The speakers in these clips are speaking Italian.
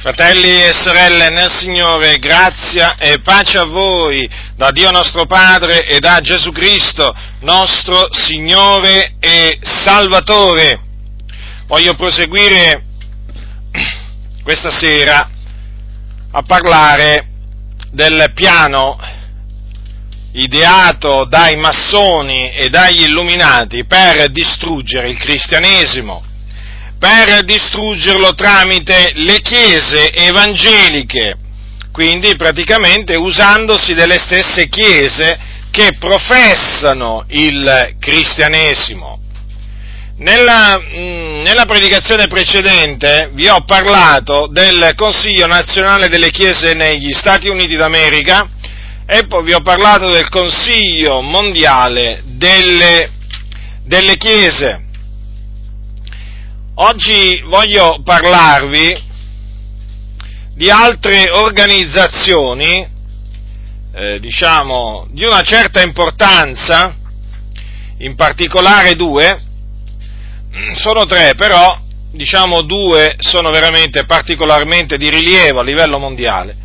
Fratelli e sorelle nel Signore, grazia e pace a voi da Dio nostro Padre e da Gesù Cristo, nostro Signore e Salvatore. Voglio proseguire questa sera a parlare del piano ideato dai massoni e dagli illuminati per distruggere il cristianesimo per distruggerlo tramite le chiese evangeliche, quindi praticamente usandosi delle stesse chiese che professano il cristianesimo. Nella, mh, nella, predicazione precedente vi ho parlato del Consiglio nazionale delle Chiese negli Stati Uniti d'America e poi vi ho parlato del Consiglio mondiale delle, delle Chiese. Oggi voglio parlarvi di altre organizzazioni, eh, diciamo, di una certa importanza, in particolare due, sono tre però, diciamo due sono veramente particolarmente di rilievo a livello mondiale,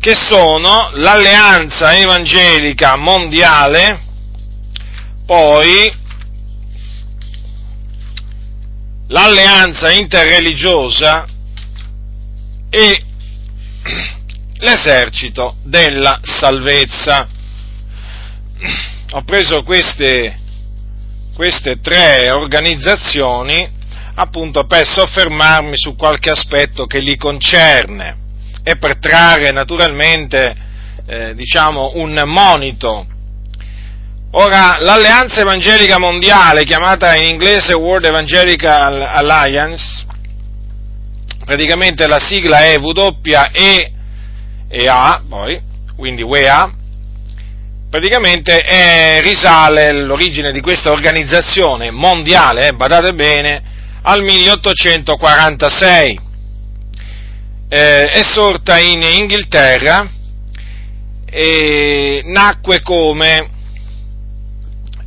che sono l'Alleanza Evangelica Mondiale, poi l'alleanza interreligiosa e l'esercito della salvezza. Ho preso queste, queste tre organizzazioni appunto per soffermarmi su qualche aspetto che li concerne e per trarre naturalmente eh, diciamo un monito Ora, l'Alleanza Evangelica Mondiale, chiamata in inglese World Evangelical Alliance, praticamente la sigla è WE e A, poi, quindi UEA, praticamente è, risale l'origine di questa organizzazione mondiale, eh, badate bene, al 1846. Eh, è sorta in Inghilterra e nacque come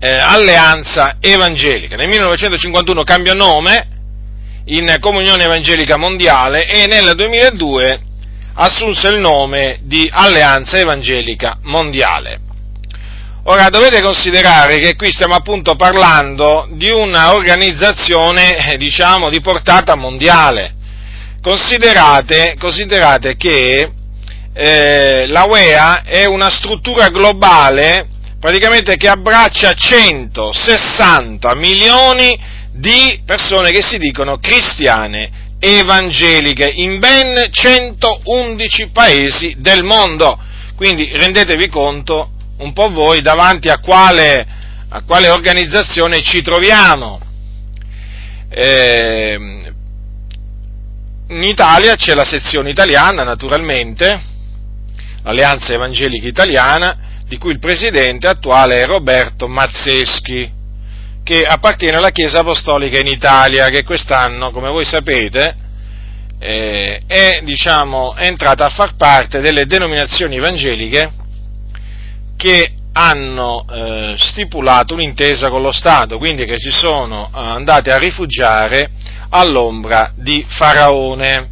eh, Alleanza Evangelica. Nel 1951 cambiò nome in Comunione Evangelica Mondiale e nel 2002 assunse il nome di Alleanza Evangelica Mondiale. Ora dovete considerare che qui stiamo appunto parlando di una organizzazione, eh, diciamo, di portata mondiale. Considerate, considerate che eh, la UEA è una struttura globale praticamente che abbraccia 160 milioni di persone che si dicono cristiane evangeliche in ben 111 paesi del mondo. Quindi rendetevi conto un po' voi davanti a quale, a quale organizzazione ci troviamo. Eh, in Italia c'è la sezione italiana, naturalmente, l'Alleanza Evangelica Italiana, di cui il presidente attuale è Roberto Mazzeschi, che appartiene alla Chiesa Apostolica in Italia, che quest'anno, come voi sapete, eh, è, diciamo, è entrata a far parte delle denominazioni evangeliche che hanno eh, stipulato un'intesa con lo Stato, quindi che si sono andate a rifugiare all'ombra di Faraone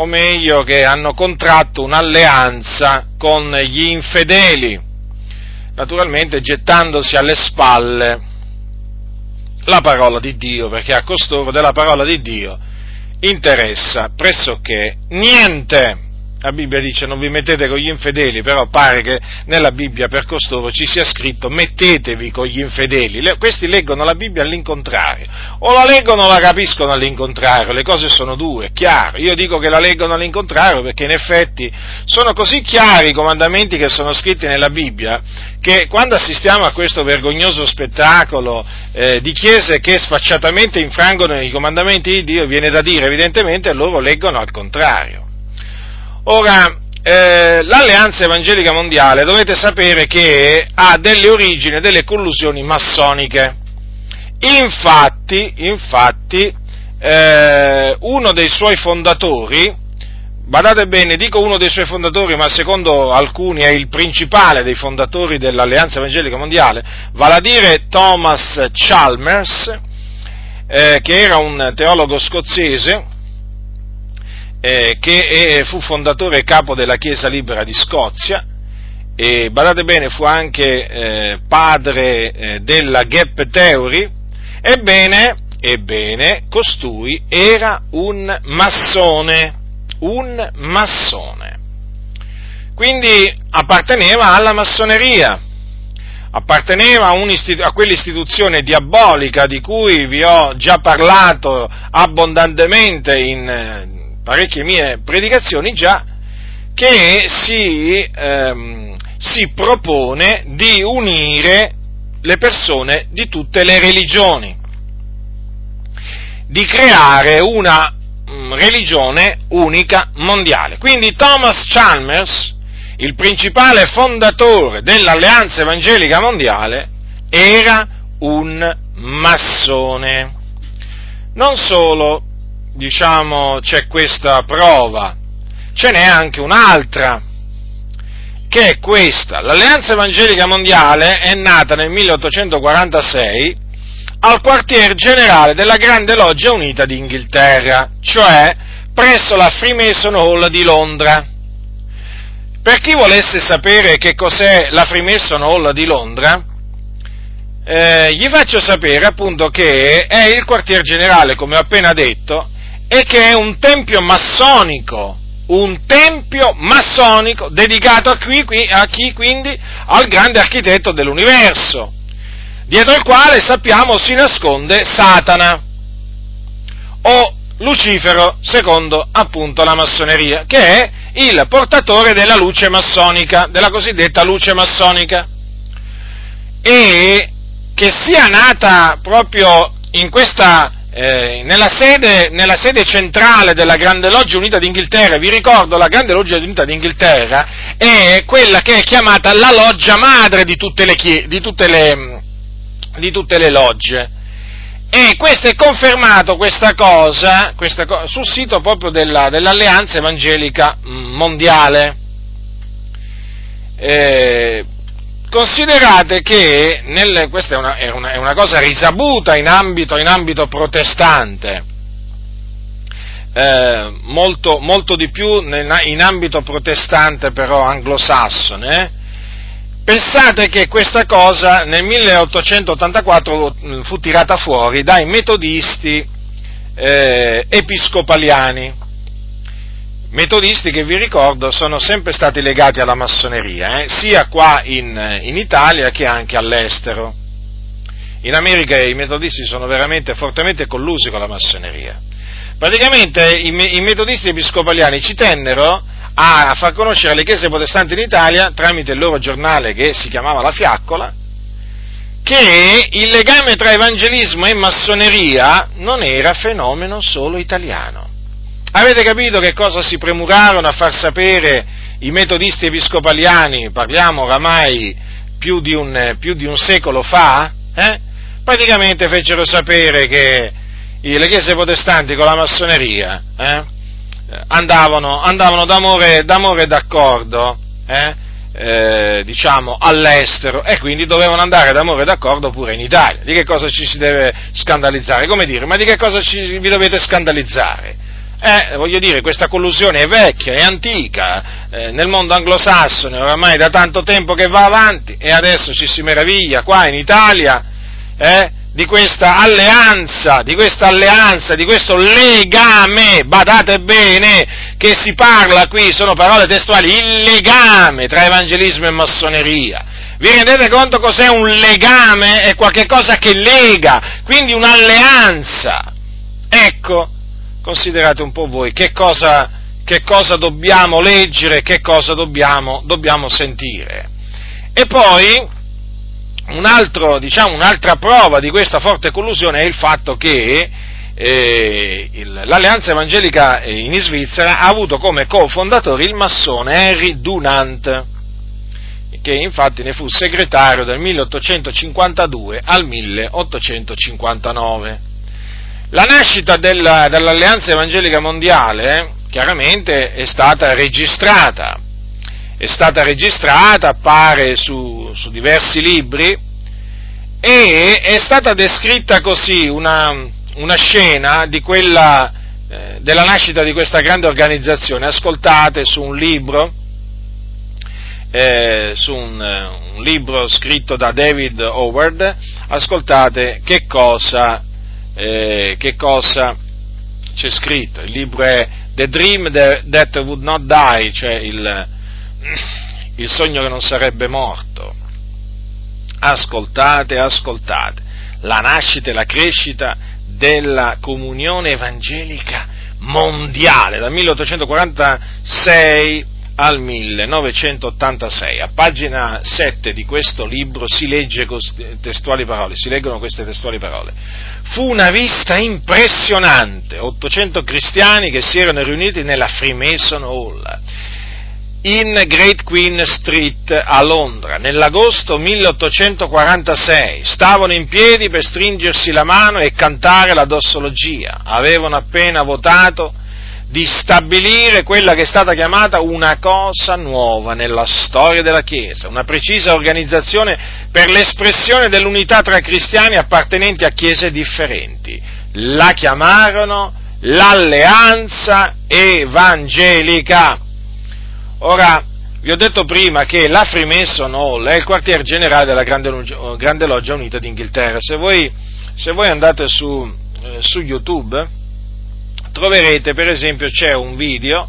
o meglio che hanno contratto un'alleanza con gli infedeli, naturalmente gettandosi alle spalle la parola di Dio, perché a costoro della parola di Dio interessa pressoché niente la Bibbia dice non vi mettete con gli infedeli, però pare che nella Bibbia per costoro ci sia scritto mettetevi con gli infedeli. Le, questi leggono la Bibbia all'incontrario, o la leggono o la capiscono all'incontrario, le cose sono due, chiaro. Io dico che la leggono all'incontrario perché in effetti sono così chiari i comandamenti che sono scritti nella Bibbia che quando assistiamo a questo vergognoso spettacolo eh, di chiese che sfacciatamente infrangono i comandamenti di Dio, viene da dire evidentemente loro leggono al contrario. Ora, eh, l'Alleanza Evangelica Mondiale dovete sapere che ha delle origini, delle collusioni massoniche. Infatti, infatti eh, uno dei suoi fondatori, badate bene, dico uno dei suoi fondatori, ma secondo alcuni è il principale dei fondatori dell'Alleanza Evangelica Mondiale, vale a dire Thomas Chalmers, eh, che era un teologo scozzese, eh, che fu fondatore e capo della Chiesa Libera di Scozia, e badate bene, fu anche eh, padre eh, della Gap Theory, ebbene, ebbene, costui era un massone, un massone. Quindi apparteneva alla massoneria, apparteneva a, a, quell'istituzione diabolica di cui vi ho già parlato abbondantemente in eh, parecchie mie predicazioni già, che si, ehm, si propone di unire le persone di tutte le religioni, di creare una mm, religione unica mondiale. Quindi Thomas Chalmers, il principale fondatore dell'Alleanza Evangelica Mondiale, era un massone. Non solo, diciamo, c'è questa prova, ce n'è anche un'altra, che è questa. L'Alleanza Evangelica Mondiale è nata nel 1846 al quartier generale della Grande Loggia Unita d'Inghilterra, cioè presso la Freemason Hall di Londra. Per chi volesse sapere che cos'è la Freemason Hall di Londra, eh, gli faccio sapere appunto che è il quartier generale, come ho appena detto, e che è un tempio massonico, un tempio massonico dedicato a, qui, a chi quindi? Al grande architetto dell'universo, dietro il quale sappiamo si nasconde Satana o Lucifero, secondo appunto la massoneria, che è il portatore della luce massonica, della cosiddetta luce massonica. E che sia nata proprio in questa eh, nella, sede, nella, sede, centrale della Grande Loggia Unita d'Inghilterra, vi ricordo, la Grande Loggia Unita d'Inghilterra è quella che è chiamata la loggia madre di tutte le, di tutte le, di tutte le logge. E questo è confermato, questa cosa, questa cosa sul sito proprio della, dell'Alleanza Evangelica Mondiale. Eh, Considerate che, nel, questa è una, è, una, è una, cosa risaputa in ambito, in ambito protestante, eh, molto, molto, di più in ambito protestante però anglosassone, pensate che questa cosa nel 1884 fu tirata fuori dai metodisti eh, episcopaliani metodisti che vi ricordo sono sempre stati legati alla massoneria, eh, sia qua in, in, Italia che anche all'estero. In America i metodisti sono veramente fortemente collusi con la massoneria. Praticamente i, i metodisti episcopaliani ci tennero a far conoscere le chiese protestanti in Italia tramite il loro giornale che si chiamava La Fiaccola, che il legame tra evangelismo e massoneria non era fenomeno solo italiano Avete capito che cosa si premurarono a far sapere i metodisti episcopaliani, parliamo oramai più di un, più di un secolo fa? Eh? Praticamente fecero sapere che le chiese protestanti con la massoneria eh, andavano, andavano d'amore, d'amore, d'accordo eh, eh, diciamo, all'estero e quindi dovevano andare d'amore d'accordo pure in Italia. Di che cosa ci si deve scandalizzare? Come dire, ma di che cosa ci, vi dovete scandalizzare? Eh, voglio dire, questa collusione è vecchia, è antica, eh, nel mondo anglosassone oramai da tanto tempo che va avanti e adesso ci si meraviglia qua in Italia eh, di questa alleanza, di questa alleanza, di questo legame, badate bene che si parla qui, sono parole testuali, il legame tra evangelismo e massoneria. Vi rendete conto cos'è un legame? È qualcosa che lega, quindi un'alleanza. Ecco, considerate un po' voi che cosa, che cosa dobbiamo leggere, che cosa dobbiamo, dobbiamo sentire. E poi un altro, diciamo, un'altra prova di questa forte collusione è il fatto che eh, il, l'Alleanza Evangelica in Svizzera ha avuto come cofondatore il massone Henry Dunant, che infatti ne fu segretario dal 1852 al 1859. La nascita della, dell'Alleanza Evangelica Mondiale chiaramente è stata registrata, è stata registrata, appare su, su diversi libri e è stata descritta così una, una scena di quella, eh, della nascita di questa grande organizzazione, ascoltate su un libro, eh, su un, eh, un, libro scritto da David Howard, ascoltate che cosa, eh, che cosa c'è scritto. Il libro è The Dream That Would Not Die, cioè il, il sogno che non sarebbe morto. Ascoltate, ascoltate. La nascita e la crescita della comunione evangelica mondiale, dal 1846 al 1986. A pagina 7 di questo libro si, legge testuali parole, si leggono queste testuali parole. Fu una vista impressionante, 800 cristiani che si erano riuniti nella Freemason Hall in Great Queen Street a Londra nell'agosto 1846. Stavano in piedi per stringersi la mano e cantare la dossologia. Avevano appena votato di stabilire quella che è stata chiamata una cosa nuova nella storia della Chiesa, una precisa organizzazione per l'espressione dell'unità tra cristiani appartenenti a chiese differenti. La chiamarono l'alleanza evangelica Ora, vi ho detto prima che la Freemason Hall è il quartier generale della Grande, Loggia Unita d'Inghilterra. Se voi, se voi andate su, eh, su, YouTube, troverete per esempio c'è un video,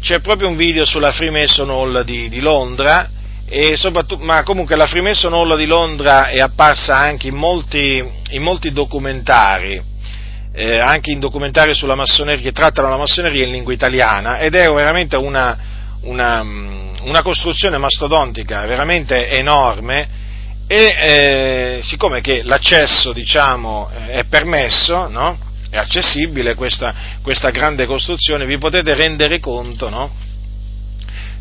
c'è proprio un video sulla Freemason Hall di, di Londra, ma comunque la Freemason Hall di Londra è apparsa anche in molti, in molti documentari, eh, anche in documentari sulla massoneria, che trattano la massoneria in lingua italiana, ed è veramente una una, una costruzione mastodontica veramente enorme e eh, siccome che l'accesso diciamo, è permesso, no? È accessibile questa, questa, grande costruzione, vi potete rendere conto no?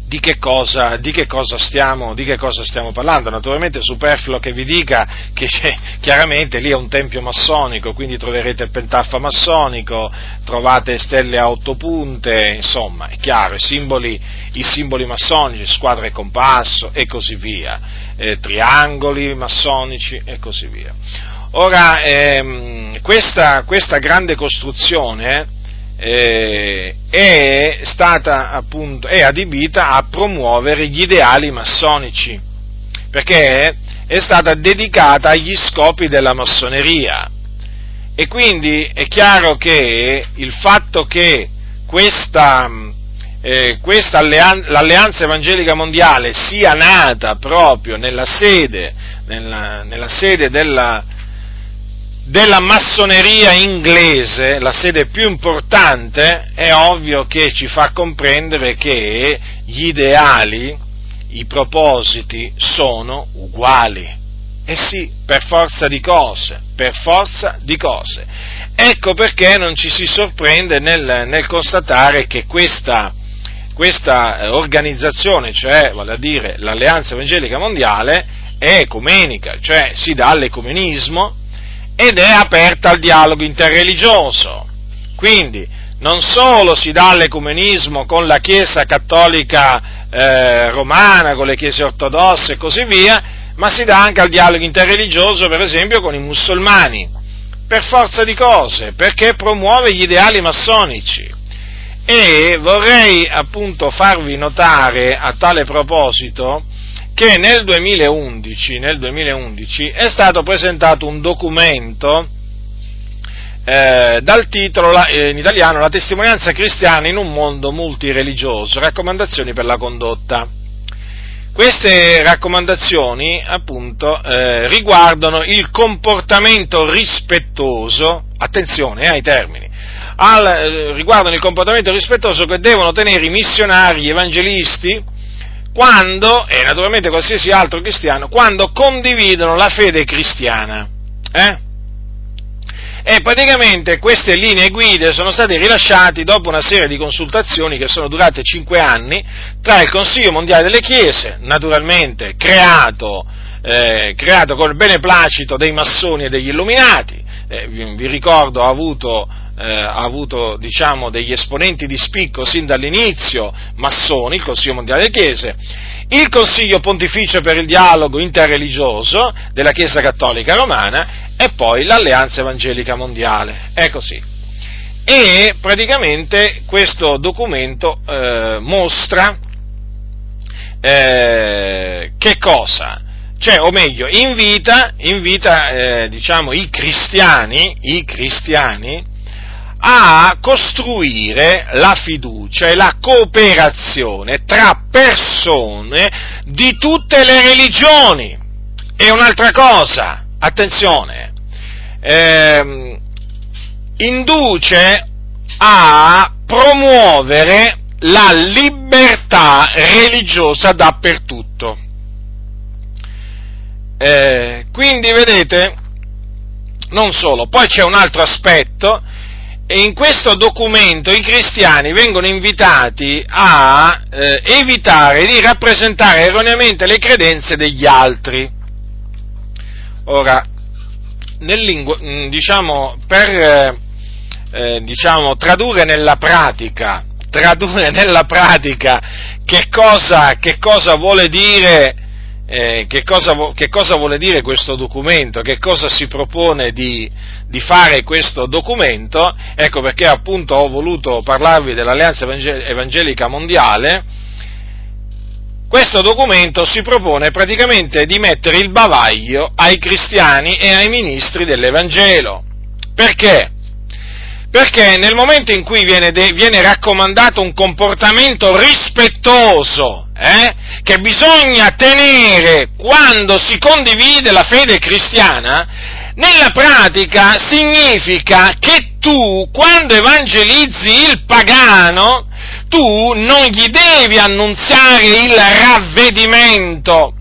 Di che, cosa, di, che stiamo, di che, cosa, stiamo, parlando. Naturalmente è superfluo che vi dica che chiaramente lì è un tempio massonico, quindi troverete il pentaffa massonico, trovate stelle a otto punte, insomma, è chiaro, i simboli, i simboli massonici, squadre e compasso e così via, eh, triangoli massonici e così via. Ora, ehm, questa, questa grande costruzione eh, è stata appunto, è adibita a promuovere gli ideali massonici, perché è stata dedicata agli scopi della massoneria. E quindi è chiaro che il fatto che questa, eh, questa alleanza, l'alleanza evangelica mondiale sia nata proprio nella sede, nella, nella sede della, della massoneria inglese, la sede più importante, è ovvio che ci fa comprendere che gli ideali, i propositi sono uguali. Eh sì, per forza di cose, per forza di cose. Ecco perché non ci si sorprende nel, nel constatare che questa, questa organizzazione, cioè dire l'Alleanza Evangelica Mondiale, è ecumenica, cioè si dà all'ecumenismo, ed è aperta al dialogo interreligioso. Quindi non solo si dà all'ecumenismo con la Chiesa cattolica eh, romana, con le chiese ortodosse e così via, ma si dà anche al dialogo interreligioso, per esempio, con i musulmani, per forza di cose, perché promuove gli ideali massonici. E vorrei appunto farvi notare a tale proposito che nel 2011, nel 2011 è stato presentato un documento eh, dal titolo eh, in italiano La testimonianza cristiana in un mondo multireligioso, raccomandazioni per la condotta. Queste raccomandazioni, appunto, eh, riguardano il comportamento rispettoso, attenzione eh, ai termini, al, eh, riguardano il comportamento rispettoso che devono tenere i missionari, gli evangelisti, quando, e naturalmente qualsiasi altro cristiano, quando condividono la fede cristiana. Eh? E praticamente queste linee guide sono state rilasciate dopo una serie di consultazioni che sono durate cinque anni tra il Consiglio Mondiale delle Chiese, naturalmente creato, eh, creato col beneplacito dei massoni e degli illuminati, eh, vi, vi, ricordo ha avuto eh, ha avuto diciamo, degli esponenti di spicco sin dall'inizio, massoni, il Consiglio Mondiale delle Chiese, il Consiglio Pontificio per il Dialogo Interreligioso della Chiesa Cattolica Romana e poi l'Alleanza Evangelica Mondiale. È così. e praticamente questo documento eh, mostra eh, che cosa? Cioè, o meglio, invita, invita eh, diciamo, i cristiani, i cristiani a costruire la fiducia e la cooperazione tra persone di tutte le religioni. E un'altra cosa, attenzione, ehm, induce a promuovere la libertà religiosa dappertutto. Eh, quindi vedete, non solo, poi c'è un altro aspetto, e in questo documento i cristiani vengono invitati a eh, evitare di rappresentare erroneamente le credenze degli altri. Ora, nel mm, diciamo, per eh, eh, diciamo, tradurre nella pratica, tradurre nella pratica che cosa, che cosa vuole dire eh, che, cosa, che, cosa, vuole dire questo documento, che cosa si propone di, di, fare questo documento, ecco perché appunto ho voluto parlarvi dell'Alleanza Evangelica Mondiale, questo documento si propone praticamente di mettere il bavaglio ai cristiani e ai ministri dell'Evangelo. Perché? Perché nel momento in cui viene, de, viene raccomandato un comportamento rispettoso, eh, che bisogna tenere quando si condivide la fede cristiana, nella pratica significa che tu, quando evangelizzi il pagano, tu non gli devi annunziare il ravvedimento,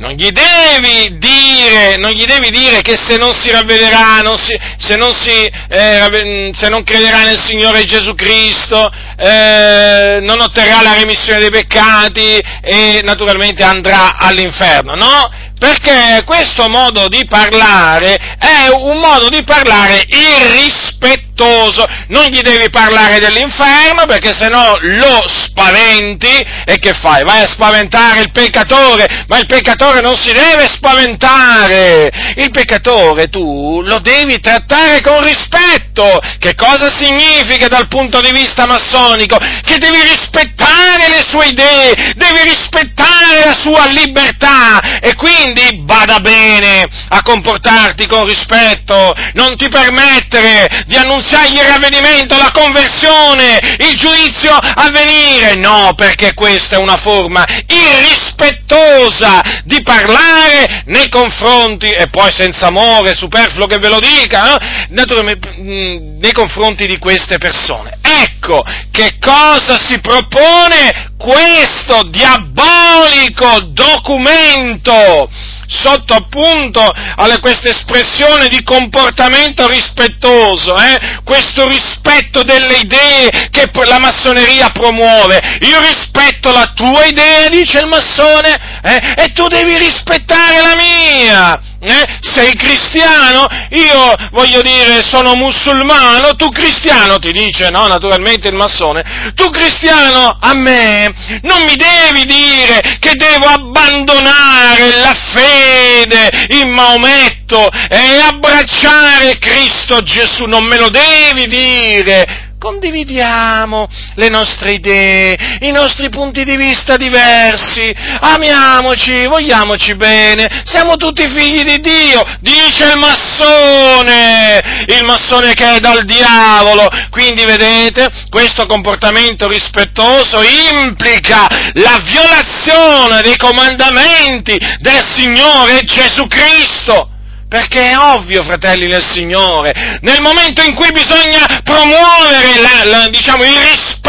non gli devi dire, non gli devi dire che se non si ravvederà, non si, se, non si, eh, se, non crederà nel Signore Gesù Cristo, eh, non otterrà la remissione dei peccati e naturalmente andrà all'inferno, no? Perché questo modo di parlare è un modo di parlare irrispettoso. Non gli devi parlare dell'inferno perché sennò lo spaventi e che fai? Vai a spaventare il peccatore, ma il peccatore non si deve spaventare. Il peccatore tu lo devi trattare con rispetto. Che cosa significa dal punto di vista massonico? Che devi rispettare le sue idee, devi rispettare la sua libertà e quindi quindi bada bene a comportarti con rispetto, non ti permettere di annunziargli il ravvedimento, la conversione, il giudizio a venire, no, perché questa è una forma irrispettosa di parlare nei confronti, e poi senza amore, superfluo che ve lo dica, eh? mm, nei confronti di queste persone. Ecco che cosa si propone questo diabolico documento sotto appunto a questa espressione di comportamento rispettoso, eh? questo rispetto delle idee che la massoneria promuove. Io rispetto la tua idea, dice il massone, eh? e tu devi rispettare la mia. Eh? Sei cristiano? Io voglio dire sono musulmano, tu cristiano, ti dice, no, naturalmente il massone, tu cristiano a me non mi devi dire che devo abbandonare la fede in Maometto e abbracciare Cristo Gesù, non me lo devi dire condividiamo le nostre idee, i nostri punti di vista diversi, amiamoci, vogliamoci bene, siamo tutti figli di Dio, dice il massone, il massone che è dal diavolo. Quindi vedete, questo comportamento rispettoso implica la violazione dei comandamenti del Signore Gesù Cristo. Perché è ovvio, fratelli del Signore, nel momento in cui bisogna promuovere la, la, diciamo, il rispetto,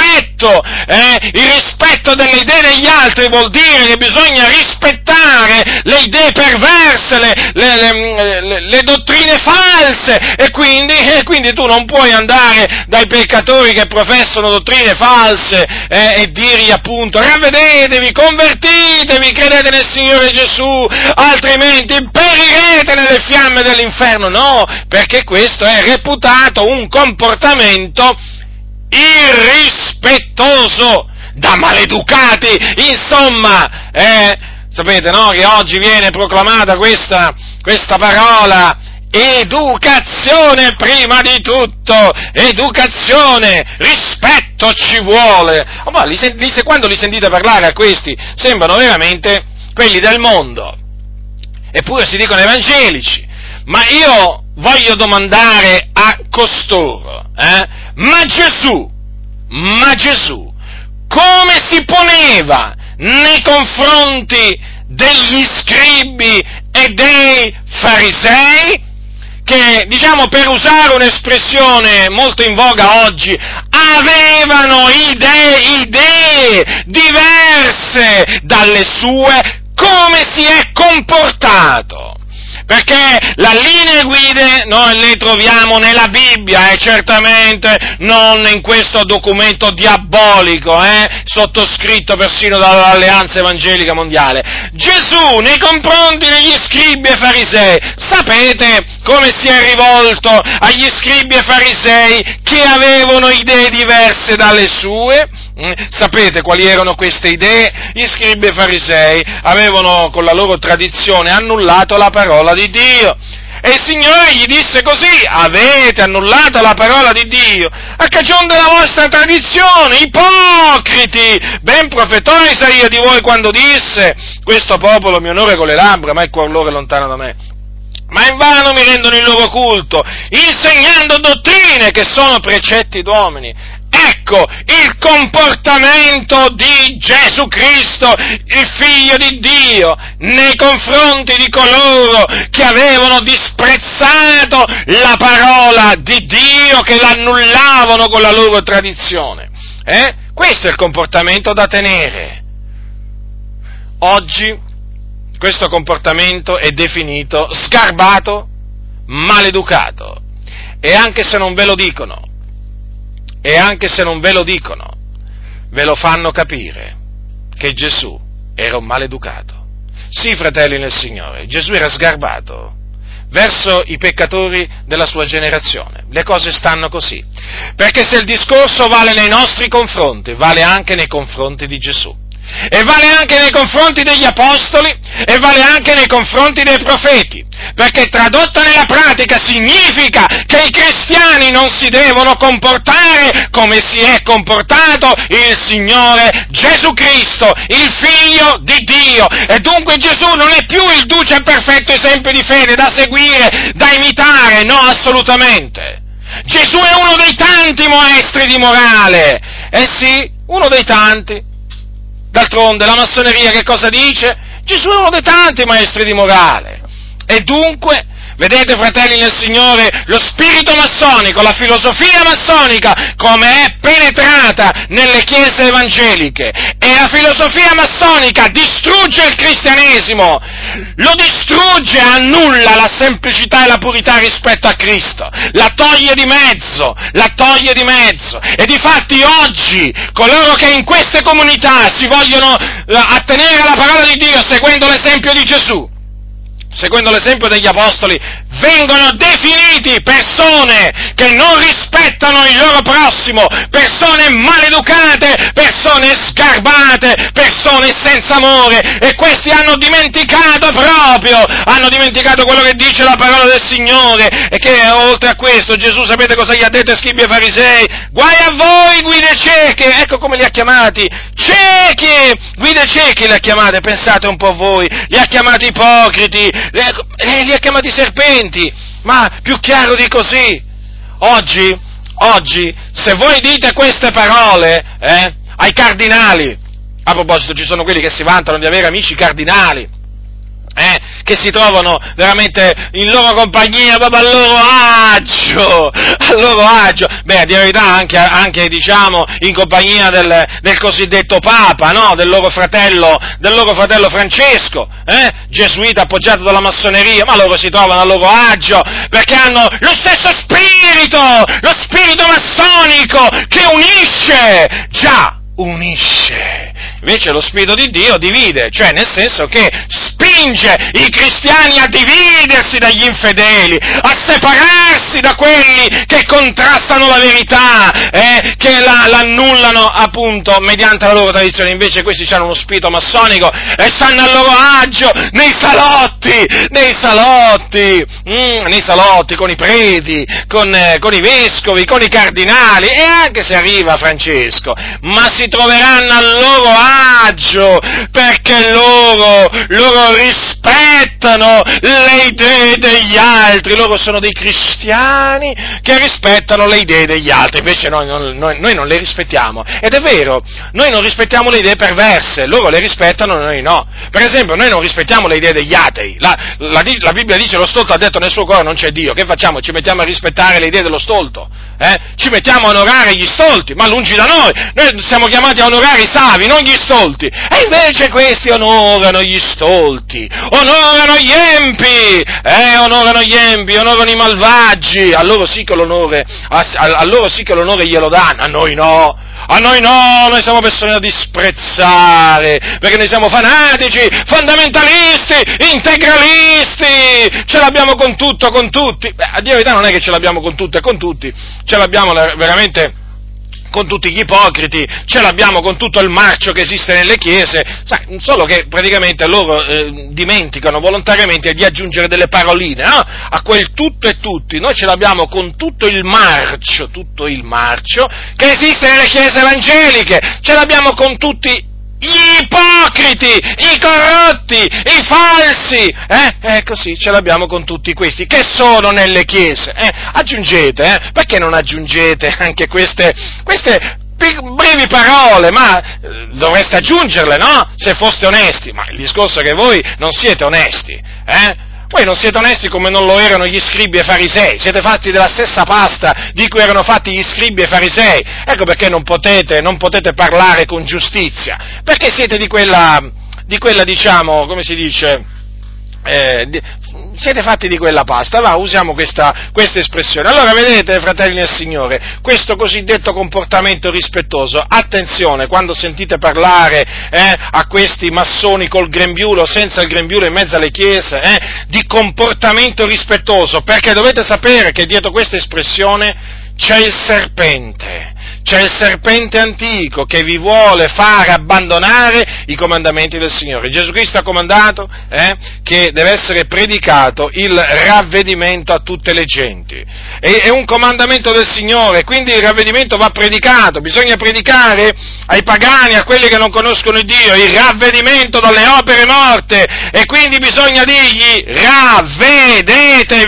eh, il rispetto delle idee degli altri vuol dire che bisogna rispettare le idee perverse, le, le, le, le dottrine false e quindi, e quindi, tu non puoi andare dai peccatori che professano dottrine false eh, e dirgli appunto ravvedetevi, convertitevi, credete nel Signore Gesù, altrimenti perirete nelle fiamme dell'inferno, no, perché questo è reputato un comportamento irrispettoso da maleducati, insomma, eh, sapete no, che oggi viene proclamata questa, questa parola educazione prima di tutto, educazione, rispetto ci vuole. Oh, ma li, li, quando li sentite parlare a questi sembrano veramente quelli del mondo, eppure si dicono evangelici. Ma io voglio domandare a costoro, eh? ma Gesù, ma Gesù, come si poneva nei confronti degli scribi e dei farisei? che, diciamo, per usare un'espressione molto in voga oggi, avevano idee, idee diverse dalle sue, come si è comportato perché le linee guide noi le troviamo nella Bibbia e certamente non in questo documento diabolico, eh, sottoscritto persino dall'Alleanza Evangelica Mondiale. Gesù nei confronti degli scribi e farisei, sapete come si è rivolto agli scribi e farisei che avevano idee diverse dalle sue? Mm? Sapete quali erano queste idee? Gli scribi e farisei avevano con la loro tradizione annullato la parola di Dio. E il Signore gli disse così, avete annullato la parola di Dio a cagione della vostra tradizione, ipocriti! Ben profetò Isaia di voi quando disse, questo popolo mi onore con le labbra, ma il cuore loro è lontano da me. Ma invano mi rendono il loro culto, insegnando dottrine che sono precetti d'uomini Ecco il comportamento di Gesù Cristo, il figlio di Dio, nei confronti di coloro che avevano disprezzato la parola di Dio, che l'annullavano con la loro tradizione. Eh? Questo è il comportamento da tenere. Oggi questo comportamento è definito sgarbato, maleducato. E anche se non ve lo dicono, e anche se non ve lo dicono, ve lo fanno capire che Gesù era un maleducato. Sì, fratelli nel Signore, Gesù era sgarbato verso i peccatori della sua generazione. Le cose stanno così. Perché se il discorso vale nei nostri confronti, vale anche nei confronti di Gesù e vale anche nei confronti degli apostoli e vale anche nei confronti dei profeti, perché tradotto nella pratica significa che i cristiani non si devono comportare come si è comportato il Signore Gesù Cristo, il Figlio di Dio, e dunque Gesù non è più il duce e perfetto esempio di fede da seguire, da imitare, no, assolutamente. Gesù è uno dei tanti maestri di morale, eh sì, uno dei tanti, D'altronde la massoneria che cosa dice? È uno dei tanti maestri di morale. E dunque Vedete, fratelli nel Signore, lo spirito massonico, la filosofia massonica, come è penetrata nelle chiese evangeliche. E la filosofia massonica distrugge il cristianesimo, lo distrugge, annulla la semplicità e la purità rispetto a Cristo, la toglie di mezzo, la toglie di mezzo. E difatti oggi, coloro che in queste comunità si vogliono eh, attenere alla parola di Dio seguendo l'esempio di Gesù, secondo l'esempio degli apostoli, vengono definiti persone che non rispettano il loro prossimo, persone maleducate, persone scarbate, persone senza amore. E questi hanno dimenticato proprio, hanno dimenticato quello che dice la parola del Signore. E che oltre a questo Gesù sapete cosa gli ha detto scribi e farisei? Guai a voi guide cieche, ecco come li ha chiamati, ciechi, guide cieche li ha chiamate, pensate un po' voi, li ha chiamati ipocriti, li ha chiamati serpenti, ma più chiaro di così. Oggi, oggi, se voi dite queste parole eh, ai cardinali, a proposito ci sono quelli che si vantano di avere amici cardinali, eh, che si trovano veramente in loro compagnia, proprio a loro agio, a loro agio, beh, la verità anche, anche diciamo, in compagnia del, del cosiddetto Papa, no? del, loro fratello, del loro fratello Francesco, eh? gesuita appoggiato dalla massoneria, ma loro si trovano a loro agio, perché hanno lo stesso spirito, lo spirito massonico che unisce, già, unisce. Invece lo Spirito di Dio divide, cioè nel senso che spinge i cristiani a dividersi dagli infedeli, a separarsi da quelli che contrastano la verità, eh, che la la, l'annullano appunto mediante la loro tradizione, invece questi hanno uno spirito massonico e stanno a loro agio nei salotti, nei salotti, mm, nei salotti con i preti, con, eh, con, i vescovi, con i cardinali e anche se arriva Francesco, ma si troveranno a loro agio perché loro, loro rispettano le idee degli altri, loro sono dei cristiani che rispettano le idee degli altri, invece noi non, noi, noi non le rispettiamo. Ed è vero, noi non rispettiamo le idee perverse, loro le rispettano, noi no. Per esempio, noi non rispettiamo le idee degli atei. La, la, la Bibbia dice lo stolto ha detto nel suo cuore non c'è Dio. Che facciamo? Ci mettiamo a rispettare le idee dello stolto? Eh? Ci mettiamo a onorare gli stolti, ma lungi da noi. Noi siamo chiamati a onorare i savi, non gli stolti. E invece questi onorano gli stolti, onorano gli empi, eh, onorano gli empi, onorano i malvagi. A loro sì che l'onore, a, a loro sì che l'onore glielo danno, a noi no. A noi no, noi siamo persone da disprezzare, perché noi siamo fanatici, fondamentalisti, integralisti, ce l'abbiamo con tutto, con tutti. Beh, a dire la verità non è che ce l'abbiamo con tutto e con tutti, ce l'abbiamo veramente con tutti gli ipocriti, ce l'abbiamo con tutto il marcio che esiste nelle chiese, sai, solo che praticamente loro eh, dimenticano volontariamente di aggiungere delle paroline no? a quel tutto e tutti, noi ce l'abbiamo con tutto il marcio, tutto il marcio che esiste nelle chiese evangeliche, ce l'abbiamo con tutti gli ipocriti, i corrotti, i falsi, eh? Eh, così ce l'abbiamo con tutti questi che sono nelle chiese, eh? Aggiungete, eh? Perché non aggiungete anche queste, queste brevi parole, ma eh, dovreste aggiungerle, no? Se foste onesti, ma il discorso è che voi non siete onesti, eh? Voi non siete onesti come non lo erano gli scribi e farisei, siete fatti della stessa pasta di cui erano fatti gli scribi e farisei. Ecco perché non potete, non potete parlare con giustizia, perché siete di quella, di quella diciamo, come si dice, eh, siete fatti di quella pasta, va, usiamo questa, questa, espressione. Allora, vedete, fratelli del Signore, questo cosiddetto comportamento rispettoso, attenzione, quando sentite parlare eh, a questi massoni col grembiulo, senza il grembiulo in mezzo alle chiese, eh, di comportamento rispettoso, perché dovete sapere che dietro questa espressione c'è il serpente c'è il serpente antico che vi vuole fare abbandonare i comandamenti del Signore. Gesù Cristo ha comandato eh, che deve essere predicato il ravvedimento a tutte le genti. È un comandamento del Signore, quindi il ravvedimento va predicato, bisogna predicare ai pagani, a quelli che non conoscono Dio, il ravvedimento dalle opere morte e quindi bisogna dirgli ravvedetevi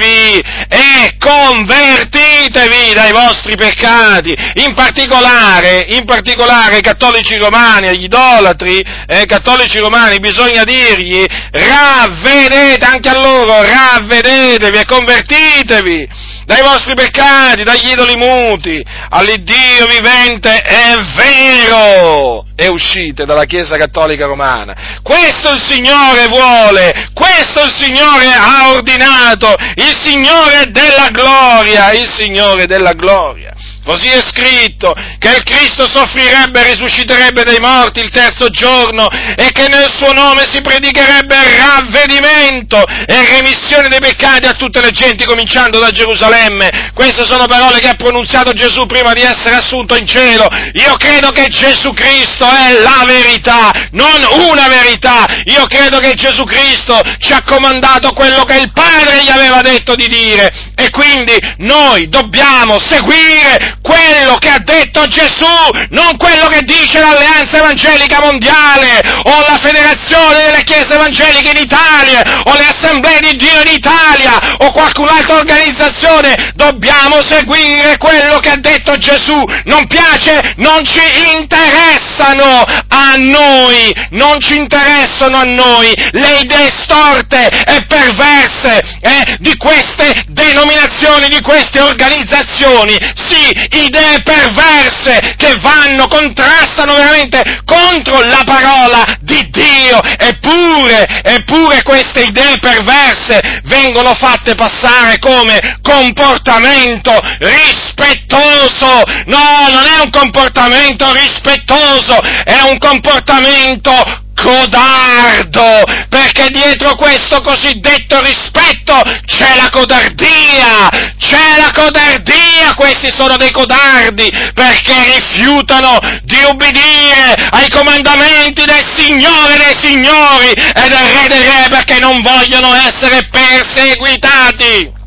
e convertitevi dai vostri peccati, in particolare particolare, in particolare ai cattolici romani, agli idolatri, eh, cattolici romani, bisogna dirgli ravvedete anche a loro, ravvedetevi e convertitevi dai vostri peccati, dagli idoli muti, all'Iddio vivente e vero, e uscite dalla Chiesa Cattolica Romana. Questo il Signore vuole, questo il Signore ha ordinato, il Signore della gloria, il Signore della gloria. Così è scritto che il Cristo soffrirebbe e risusciterebbe dai morti il terzo giorno e che nel suo nome si predicherebbe ravvedimento e remissione dei peccati a tutte le genti, cominciando da Gerusalemme. Queste sono parole che ha pronunziato Gesù prima di essere assunto in cielo. Io credo che Gesù Cristo è la verità, non una verità. Io credo che Gesù Cristo ci ha comandato quello che il Padre gli aveva detto di dire e quindi noi dobbiamo seguire quello che ha detto Gesù, non quello che dice l'Alleanza Evangelica Mondiale, o la Federazione delle Chiese Evangeliche in Italia, o le Assemblee di Dio in Italia, o qualcun'altra organizzazione. Dobbiamo seguire quello che ha detto Gesù. Non piace? Non ci interessano a noi, non ci interessano a noi le idee storte e perverse eh, di queste denominazioni, di queste organizzazioni. Sì, idee perverse che vanno, contrastano veramente contro la parola di Dio, eppure, eppure queste idee perverse vengono fatte passare come comportamento rispettoso. No, non è un comportamento rispettoso, è un comportamento codardo, perché dietro questo cosiddetto rispetto c'è la codardia, c'è la codardia, questi sono dei codardi, perché rifiutano di ubbidire ai comandamenti del Signore dei Signori e del Re dei Re, perché non vogliono essere perseguitati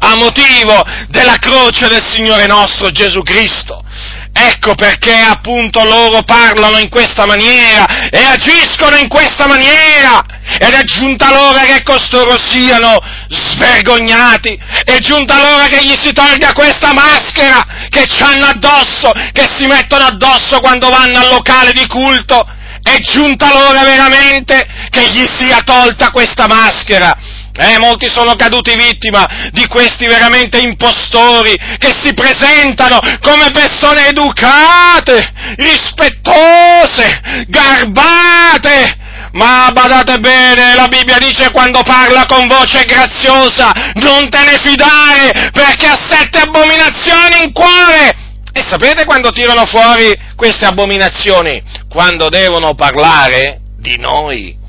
a motivo della croce del Signore nostro Gesù Cristo. Ecco perché appunto loro parlano in questa maniera e agiscono in questa maniera. Ed è giunta l'ora che costoro siano svergognati, è giunta l'ora che gli si tolga questa maschera che ci hanno addosso, che si mettono addosso quando vanno al locale di culto. È giunta l'ora veramente che gli sia tolta questa maschera eh, molti sono caduti vittima di questi veramente impostori che si presentano come persone educate, rispettose, garbate, ma badate bene, la Bibbia dice quando parla con voce graziosa, non te ne fidare, perché ha sette abominazioni in cuore. E sapete quando tirano fuori queste abominazioni? Quando devono parlare di noi.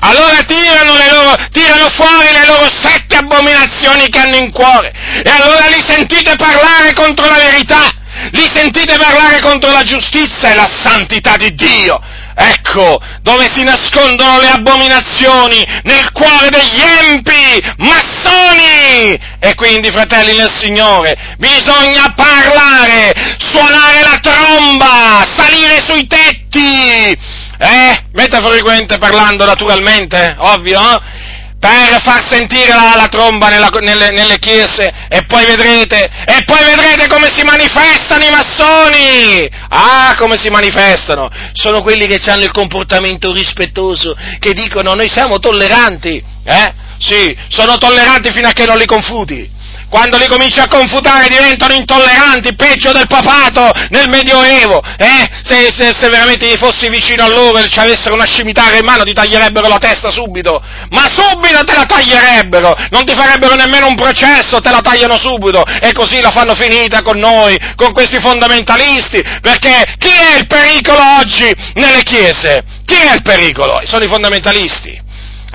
Allora tirano, loro, tirano, fuori le loro sette abominazioni che hanno in cuore. E allora li sentite parlare contro la verità, li sentite parlare contro la giustizia e la santità di Dio. Ecco dove si nascondono le abominazioni, nel cuore degli empi, massoni! E quindi, fratelli nel Signore, bisogna parlare, suonare la tromba, salire sui tetti, eh? Metaforicamente parlando, naturalmente, ovvio, eh? per far sentire la, la tromba nella, nelle, nelle, chiese e poi vedrete, e poi vedrete come si manifestano i massoni! Ah, come si manifestano! Sono quelli che hanno il comportamento rispettoso, che dicono noi siamo tolleranti, eh? Sì, sono tolleranti fino a che non li confuti quando li cominci a confutare diventano intolleranti, peggio del papato nel Medioevo, eh? se, se, se, veramente fossi vicino a loro e ci avessero una scimitara in mano ti taglierebbero la testa subito, ma subito te la taglierebbero, non ti farebbero nemmeno un processo, te la tagliano subito e così la fanno finita con noi, con questi fondamentalisti, perché chi è il pericolo oggi nelle chiese? Chi è il pericolo? Sono i fondamentalisti.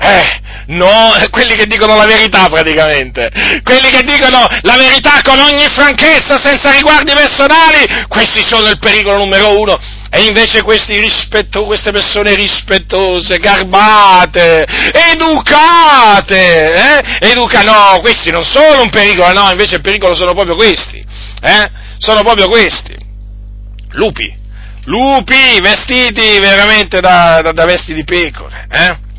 Eh, No, quelli che dicono la verità praticamente, quelli che dicono la verità con ogni franchezza, senza riguardi personali, questi sono il pericolo numero uno. E invece rispetto, queste persone rispettose, garbate, educate, eh? Educa, no, questi non sono un pericolo, no, invece il pericolo sono proprio questi, eh? Sono proprio questi. Lupi, lupi vestiti veramente da, da, da vesti di pecore, eh?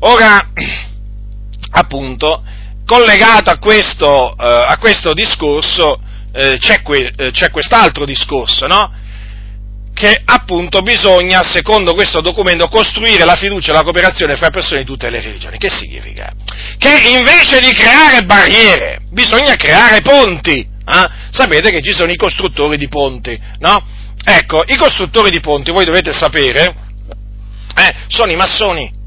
Ora, appunto, collegato a questo, eh, a questo discorso eh, c'è, que, eh, c'è, quest'altro discorso, no? Che appunto bisogna, secondo questo documento, costruire la fiducia e la cooperazione fra persone di tutte le religioni. Che significa? Che invece di creare barriere, bisogna creare ponti. Eh? Sapete che ci sono i costruttori di ponti, no? Ecco, i costruttori di ponti, voi dovete sapere, eh, sono i massoni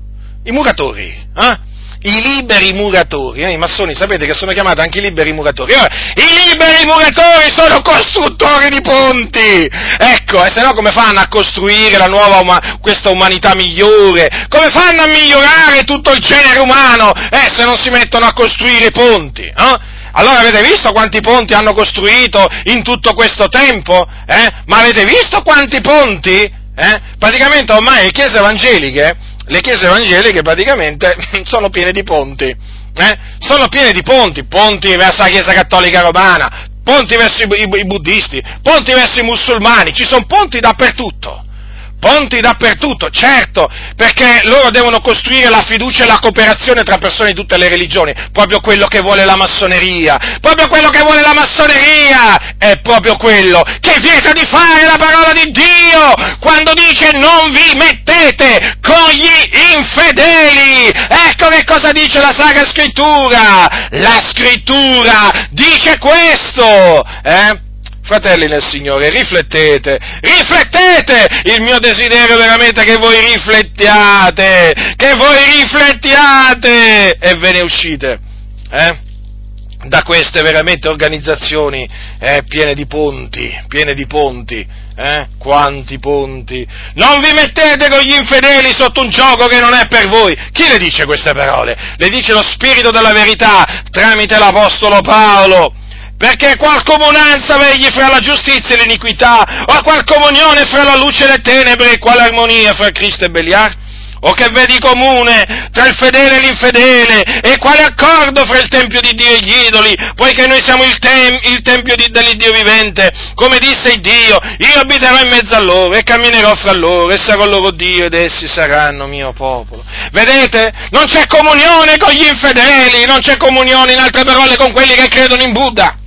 i muratori, eh? i liberi muratori, eh? i massoni sapete che sono chiamati anche i liberi muratori, allora, i liberi muratori sono costruttori di ponti, ecco, e se no come fanno a costruire la nuova, uma- questa umanità migliore, come fanno a migliorare tutto il genere umano, eh, se non si mettono a costruire ponti, eh? Allora avete visto quanti ponti hanno costruito in tutto questo tempo? Eh? Ma avete visto quanti ponti? Eh? Praticamente ormai le chiese evangeliche le chiese evangeliche praticamente sono piene di ponti, eh? sono piene di ponti, ponti verso la Chiesa Cattolica Romana, ponti verso i, i, i buddisti, ponti verso i musulmani, ci sono ponti dappertutto ponti dappertutto, certo, perché loro devono costruire la fiducia e la cooperazione tra persone di tutte le religioni, proprio quello che vuole la massoneria, proprio quello che vuole la massoneria, è proprio quello che vieta di fare la parola di Dio, quando dice non vi mettete con gli infedeli, ecco che cosa dice la Sacra Scrittura, la Scrittura dice questo, eh? Fratelli nel Signore, riflettete, riflettete! Il mio desiderio è veramente che voi riflettiate, che voi riflettiate e ve ne uscite, eh? da queste veramente organizzazioni eh, piene di ponti, piene di ponti, eh? Quanti ponti! Non vi mettete con gli infedeli sotto un gioco che non è per voi! Chi le dice queste parole? Le dice lo Spirito della verità tramite l'Apostolo Paolo. Perché qual comunanza vegli fra la giustizia e l'iniquità? O qual comunione fra la luce e le tenebre? E quale armonia fra Cristo e Beliar? o che vedi comune tra il fedele e l'infedele, e quale accordo fra il Tempio di Dio e gli idoli, poiché noi siamo il, tem- il Tempio di- dell'Iddio vivente, come disse il Dio, io abiterò in mezzo a loro e camminerò fra loro e sarò loro Dio ed essi saranno mio popolo. Vedete? Non c'è comunione con gli infedeli, non c'è comunione, in altre parole, con quelli che credono in Buddha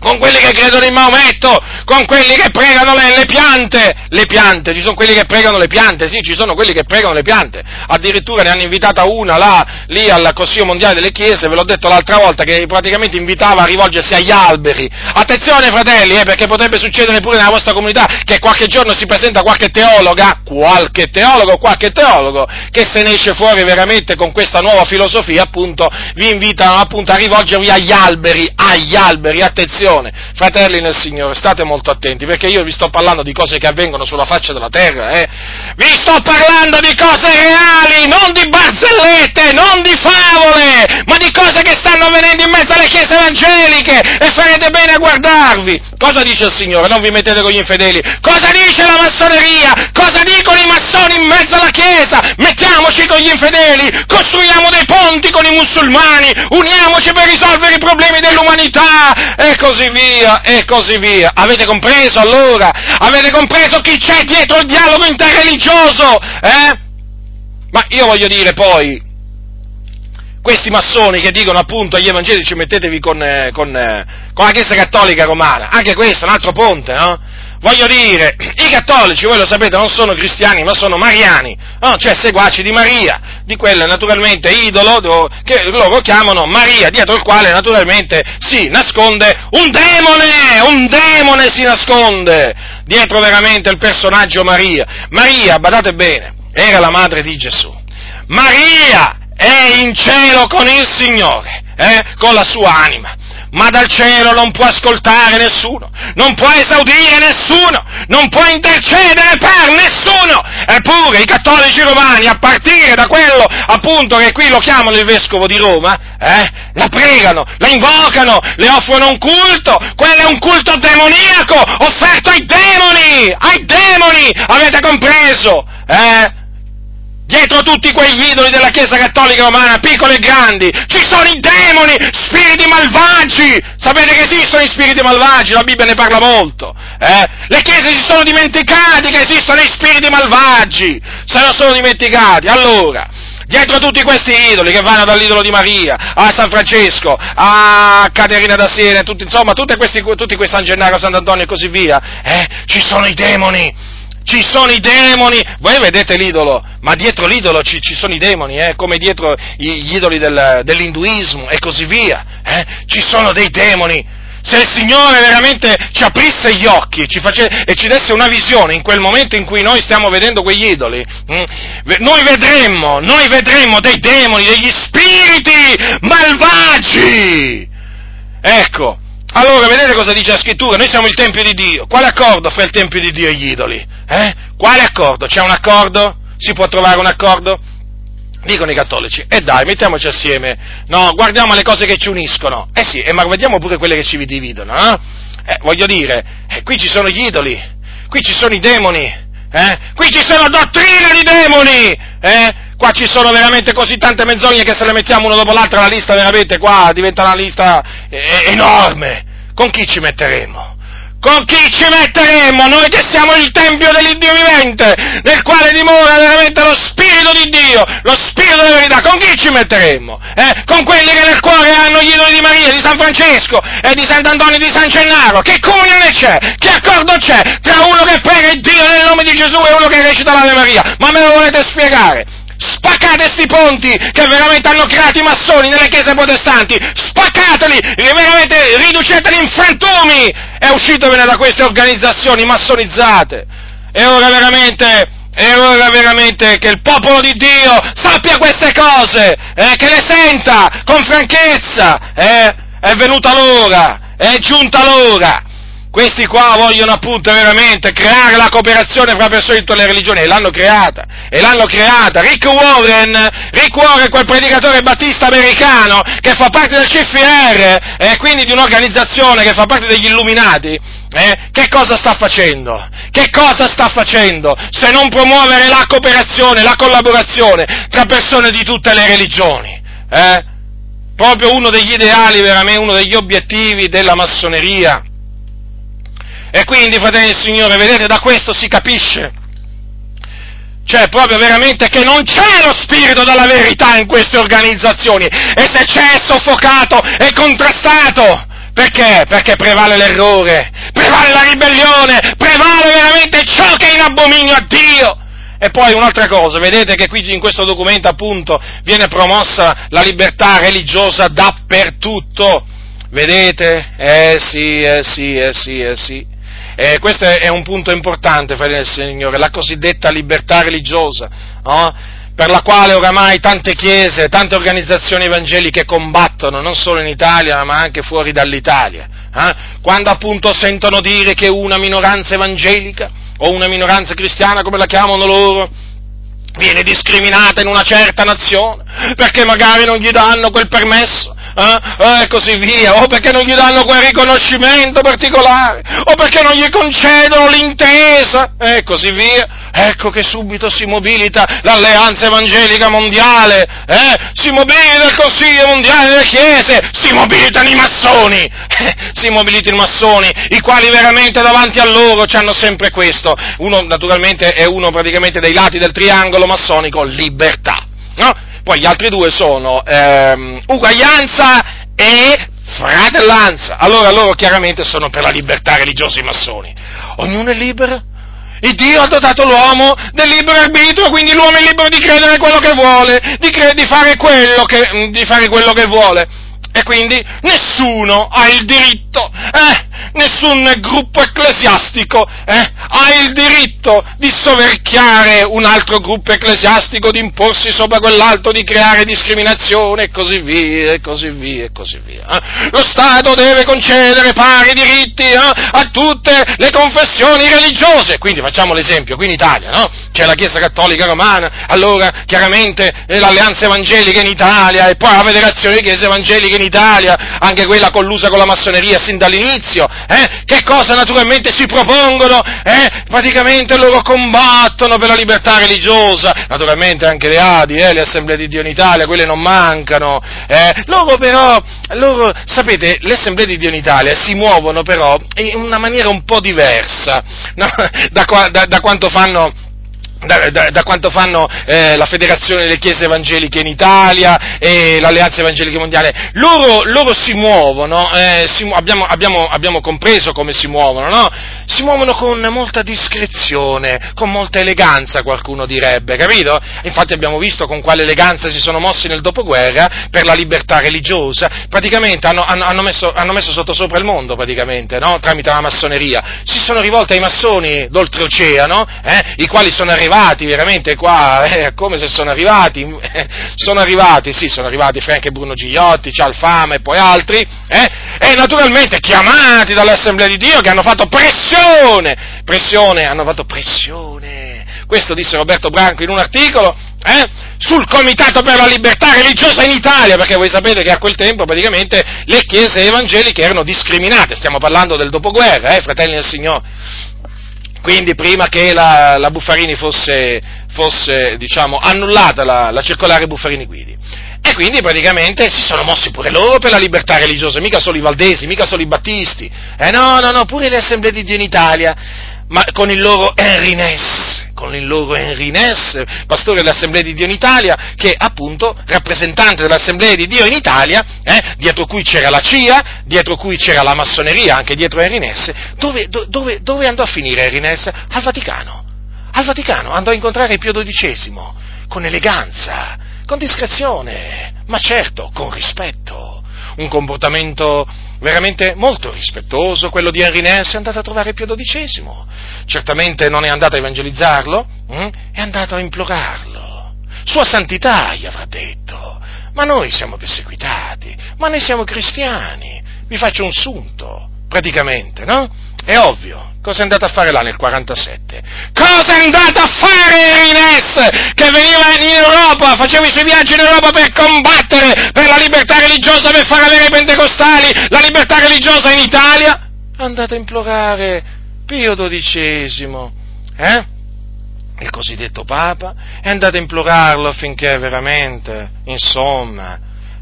con quelli che credono in Maometto, con quelli che pregano le, le, piante, le piante, ci sono quelli che pregano le piante, sì, ci sono quelli che pregano le piante, addirittura ne hanno invitata una là, lì al Consiglio Mondiale delle Chiese, ve l'ho detto l'altra volta, che praticamente invitava a rivolgersi agli alberi. Attenzione fratelli, eh, perché potrebbe succedere pure nella vostra comunità che qualche giorno si presenta qualche teologa, qualche teologo, qualche teologo, che se ne esce fuori veramente con questa nuova filosofia, appunto, vi invitano appunto a rivolgervi agli alberi, agli alberi, attenzione attenzione, fratelli nel Signore, state molto attenti, perché io vi sto parlando di cose che avvengono sulla faccia della terra, eh? Vi sto parlando di cose reali, non di barzellette, non di favole, ma di cose che stanno avvenendo in mezzo alle chiese evangeliche e farete bene a guardarvi. Cosa dice il Signore? Non vi mettete con gli infedeli. Cosa dice la massoneria? Cosa dicono i massoni in mezzo alla chiesa? Mettiamoci con gli infedeli, costruiamo dei ponti con i musulmani, uniamoci per risolvere i problemi dell'umanità e così così via, e così via. Avete compreso allora? Avete compreso chi c'è dietro il dialogo interreligioso? Eh? Ma io voglio dire poi, questi massoni che dicono appunto agli evangelici mettetevi con, eh, con, eh, con la Chiesa Cattolica Romana, anche questo è un altro ponte, no? Voglio dire, i cattolici, voi lo sapete, non sono cristiani, ma sono mariani, no? cioè seguaci di Maria, di quel naturalmente idolo che loro chiamano Maria, dietro il quale naturalmente si nasconde un demone, un demone si nasconde dietro veramente il personaggio Maria. Maria, badate bene, era la madre di Gesù. Maria è in cielo con il Signore, eh, con la sua anima ma dal cielo non può ascoltare nessuno, non può esaudire nessuno, non può intercedere per nessuno. Eppure i cattolici romani, a partire da quello appunto che qui lo chiamano il vescovo di Roma, eh, la pregano, la invocano, le offrono un culto, quello è un culto demoniaco, offerto ai demoni, ai demoni, avete compreso? Eh? Dietro tutti quegli idoli della Chiesa Cattolica Romana, piccoli e grandi, ci sono i demoni, spiriti malvagi. Sapete che esistono i spiriti malvagi? La Bibbia ne parla molto. Eh? Le chiese si sono dimenticate che esistono i spiriti malvagi. Se lo sono dimenticati. Allora, dietro tutti questi idoli che vanno dall'idolo di Maria a San Francesco, a Caterina da Siena, tutti, insomma, tutti questi, tutti questi San Gennaro, Sant'Antonio e così via, eh? ci sono i demoni ci sono i demoni, voi vedete l'idolo, ma dietro l'idolo ci, ci sono i demoni, eh, come dietro gli idoli del, dell'induismo e così via, eh, ci sono dei demoni. Se il Signore veramente ci aprisse gli occhi ci face, e ci desse una visione in quel momento in cui noi stiamo vedendo quegli idoli, hm, noi vedremmo, noi vedremmo dei demoni, degli spiriti malvagi. Ecco, allora, vedete cosa dice la scrittura? Noi siamo il Tempio di Dio. Quale accordo fra il Tempio di Dio e gli idoli? Eh? Quale accordo? C'è un accordo? Si può trovare un accordo? Dicono i cattolici, e eh dai, mettiamoci assieme, no, guardiamo le cose che ci uniscono, eh sì, eh, ma vediamo pure quelle che ci dividono, eh? eh voglio dire, eh, qui ci sono gli idoli, qui ci sono i demoni, eh? qui ci sono dottrine di demoni, eh? qua ci sono veramente così tante menzogne che se le mettiamo uno dopo l'altra la lista veramente qua diventa una lista eh, enorme. Con chi ci metteremo? Con chi ci metteremo? Noi che siamo il Tempio dell'Iddio vivente, nel quale dimora veramente lo Spirito di Dio, lo Spirito della verità. Con chi ci metteremo? Eh? Con quelli che nel cuore hanno gli idoli di Maria, di San Francesco e di Sant'Antonio e di San Gennaro. Che comunione c'è? Che accordo c'è tra uno che prega il Dio nel nome di Gesù e uno che recita l'Ave Maria? Ma me lo volete spiegare? Spaccate questi ponti che veramente hanno creato i massoni nelle chiese protestanti, spaccateli, veramente riduceteli in frantumi e uscitevene da queste organizzazioni massonizzate. E ora veramente, e ora veramente che il popolo di Dio sappia queste cose, eh, che le senta con franchezza, eh, è venuta l'ora, è giunta l'ora. Questi qua vogliono appunto veramente creare la cooperazione fra persone di tutte le religioni e l'hanno creata, e l'hanno creata. Rick Warren, Rick Warren, quel predicatore battista americano che fa parte del CFR e quindi di un'organizzazione che fa parte degli Illuminati, eh, che cosa sta facendo? Che cosa sta facendo se non promuovere la cooperazione, la collaborazione tra persone di tutte le religioni? Eh? Proprio uno degli ideali, veramente uno degli obiettivi della massoneria e quindi, fratelli del Signore, vedete, da questo si capisce. Cioè, proprio veramente che non c'è lo spirito della verità in queste organizzazioni. E se c'è, è soffocato e contrastato. Perché? Perché prevale l'errore, prevale la ribellione, prevale veramente ciò che è in abominio a Dio. E poi un'altra cosa, vedete che qui in questo documento appunto viene promossa la libertà religiosa dappertutto. Vedete? Eh sì, eh sì, eh sì, eh sì. E questo è un punto importante, fratelli del Signore, la cosiddetta libertà religiosa, no? per la quale oramai tante chiese, tante organizzazioni evangeliche combattono, non solo in Italia, ma anche fuori dall'Italia. Eh? Quando appunto sentono dire che una minoranza evangelica o una minoranza cristiana, come la chiamano loro, viene discriminata in una certa nazione, perché magari non gli danno quel permesso, eh? e così via, o perché non gli danno quel riconoscimento particolare, o perché non gli concedono l'intesa, e così via. Ecco che subito si mobilita l'alleanza evangelica mondiale, eh? si mobilita il Consiglio mondiale delle Chiese, si mobilitano i massoni, eh? si mobilitano i massoni, i quali veramente davanti a loro hanno sempre questo. Uno naturalmente è uno praticamente dei lati del triangolo massonico, libertà. No? Poi gli altri due sono ehm, uguaglianza e fratellanza. Allora loro chiaramente sono per la libertà religiosa i massoni. Ognuno è libero. Il Dio ha dotato l'uomo del libero arbitrio, quindi l'uomo è libero di credere quello che vuole, di, cre- di, fare, quello che, di fare quello che vuole. E quindi nessuno ha il diritto, eh, nessun gruppo ecclesiastico eh, ha il diritto di soverchiare un altro gruppo ecclesiastico, di imporsi sopra quell'altro, di creare discriminazione e così via, e così via, e così via. Eh. Lo Stato deve concedere pari diritti eh, a tutte le confessioni religiose. Quindi facciamo l'esempio, qui in Italia, no? C'è la Chiesa Cattolica Romana, allora chiaramente eh, l'Alleanza Evangelica in Italia e poi la Federazione di Chiese Evangeliche in Italia, anche quella collusa con la massoneria sin dall'inizio, eh? che cosa naturalmente si propongono? Eh? Praticamente loro combattono per la libertà religiosa, naturalmente anche le ADI, eh? le Assemblee di Dio in Italia, quelle non mancano, eh? loro però, loro, sapete, le Assemblee di Dio in Italia si muovono però in una maniera un po' diversa no? da, da, da quanto fanno da, da, da, quanto fanno eh, la Federazione delle Chiese Evangeliche in Italia e l'Alleanza Evangelica Mondiale, loro, loro si muovono, eh, si, abbiamo, abbiamo, abbiamo, compreso come si muovono, no? Si muovono con molta discrezione, con molta eleganza, qualcuno direbbe, capito? Infatti abbiamo visto con quale eleganza si sono mossi nel dopoguerra per la libertà religiosa, praticamente hanno, hanno, hanno, messo, hanno messo, sotto sopra il mondo, praticamente, no? Tramite la massoneria. Si sono rivolti ai massoni d'oltreoceano, eh, i quali sono arrivati arrivati veramente qua, eh, come se sono arrivati, sono arrivati, sì, sono arrivati Frank e Bruno Gigliotti, Cialfama e poi altri, eh, e naturalmente chiamati dall'Assemblea di Dio che hanno fatto pressione, pressione, hanno fatto pressione, questo disse Roberto Branco in un articolo, eh, sul Comitato per la Libertà Religiosa in Italia, perché voi sapete che a quel tempo praticamente le chiese evangeliche erano discriminate, stiamo parlando del dopoguerra, eh, fratelli del Signore quindi prima che la, la Buffarini fosse, fosse diciamo, annullata la, la circolare Buffarini Guidi. E quindi praticamente si sono mossi pure loro per la libertà religiosa, mica solo i valdesi, mica solo i battisti. Eh no, no, no, pure le assemblee di Dio in Italia ma con il loro Henry Ness, con il loro Henry Ness, pastore dell'Assemblea di Dio in Italia, che appunto rappresentante dell'Assemblea di Dio in Italia, eh, dietro cui c'era la CIA, dietro cui c'era la massoneria, anche dietro Henry Ness, dove, dove, dove andò a finire Henry Ness? Al Vaticano. Al Vaticano andò a incontrare Pio XII, con eleganza, con discrezione, ma certo con rispetto, un comportamento veramente molto rispettoso, quello di Henry Ness, è andato a trovare Pio XII. Certamente non è andato a evangelizzarlo, hm? è andato a implorarlo. Sua santità, gli avrà detto. ma noi siamo perseguitati, ma noi siamo cristiani. Vi faccio un sunto, praticamente, no? È ovvio. Cosa è andato a fare là nel 47? Cosa è andato a fare Ines che veniva in Europa, faceva i suoi viaggi in Europa per combattere per la libertà religiosa, per far avere ai pentecostali la libertà religiosa in Italia? È andato a implorare Pio XII, eh? il cosiddetto Papa, è andato a implorarlo affinché veramente, insomma,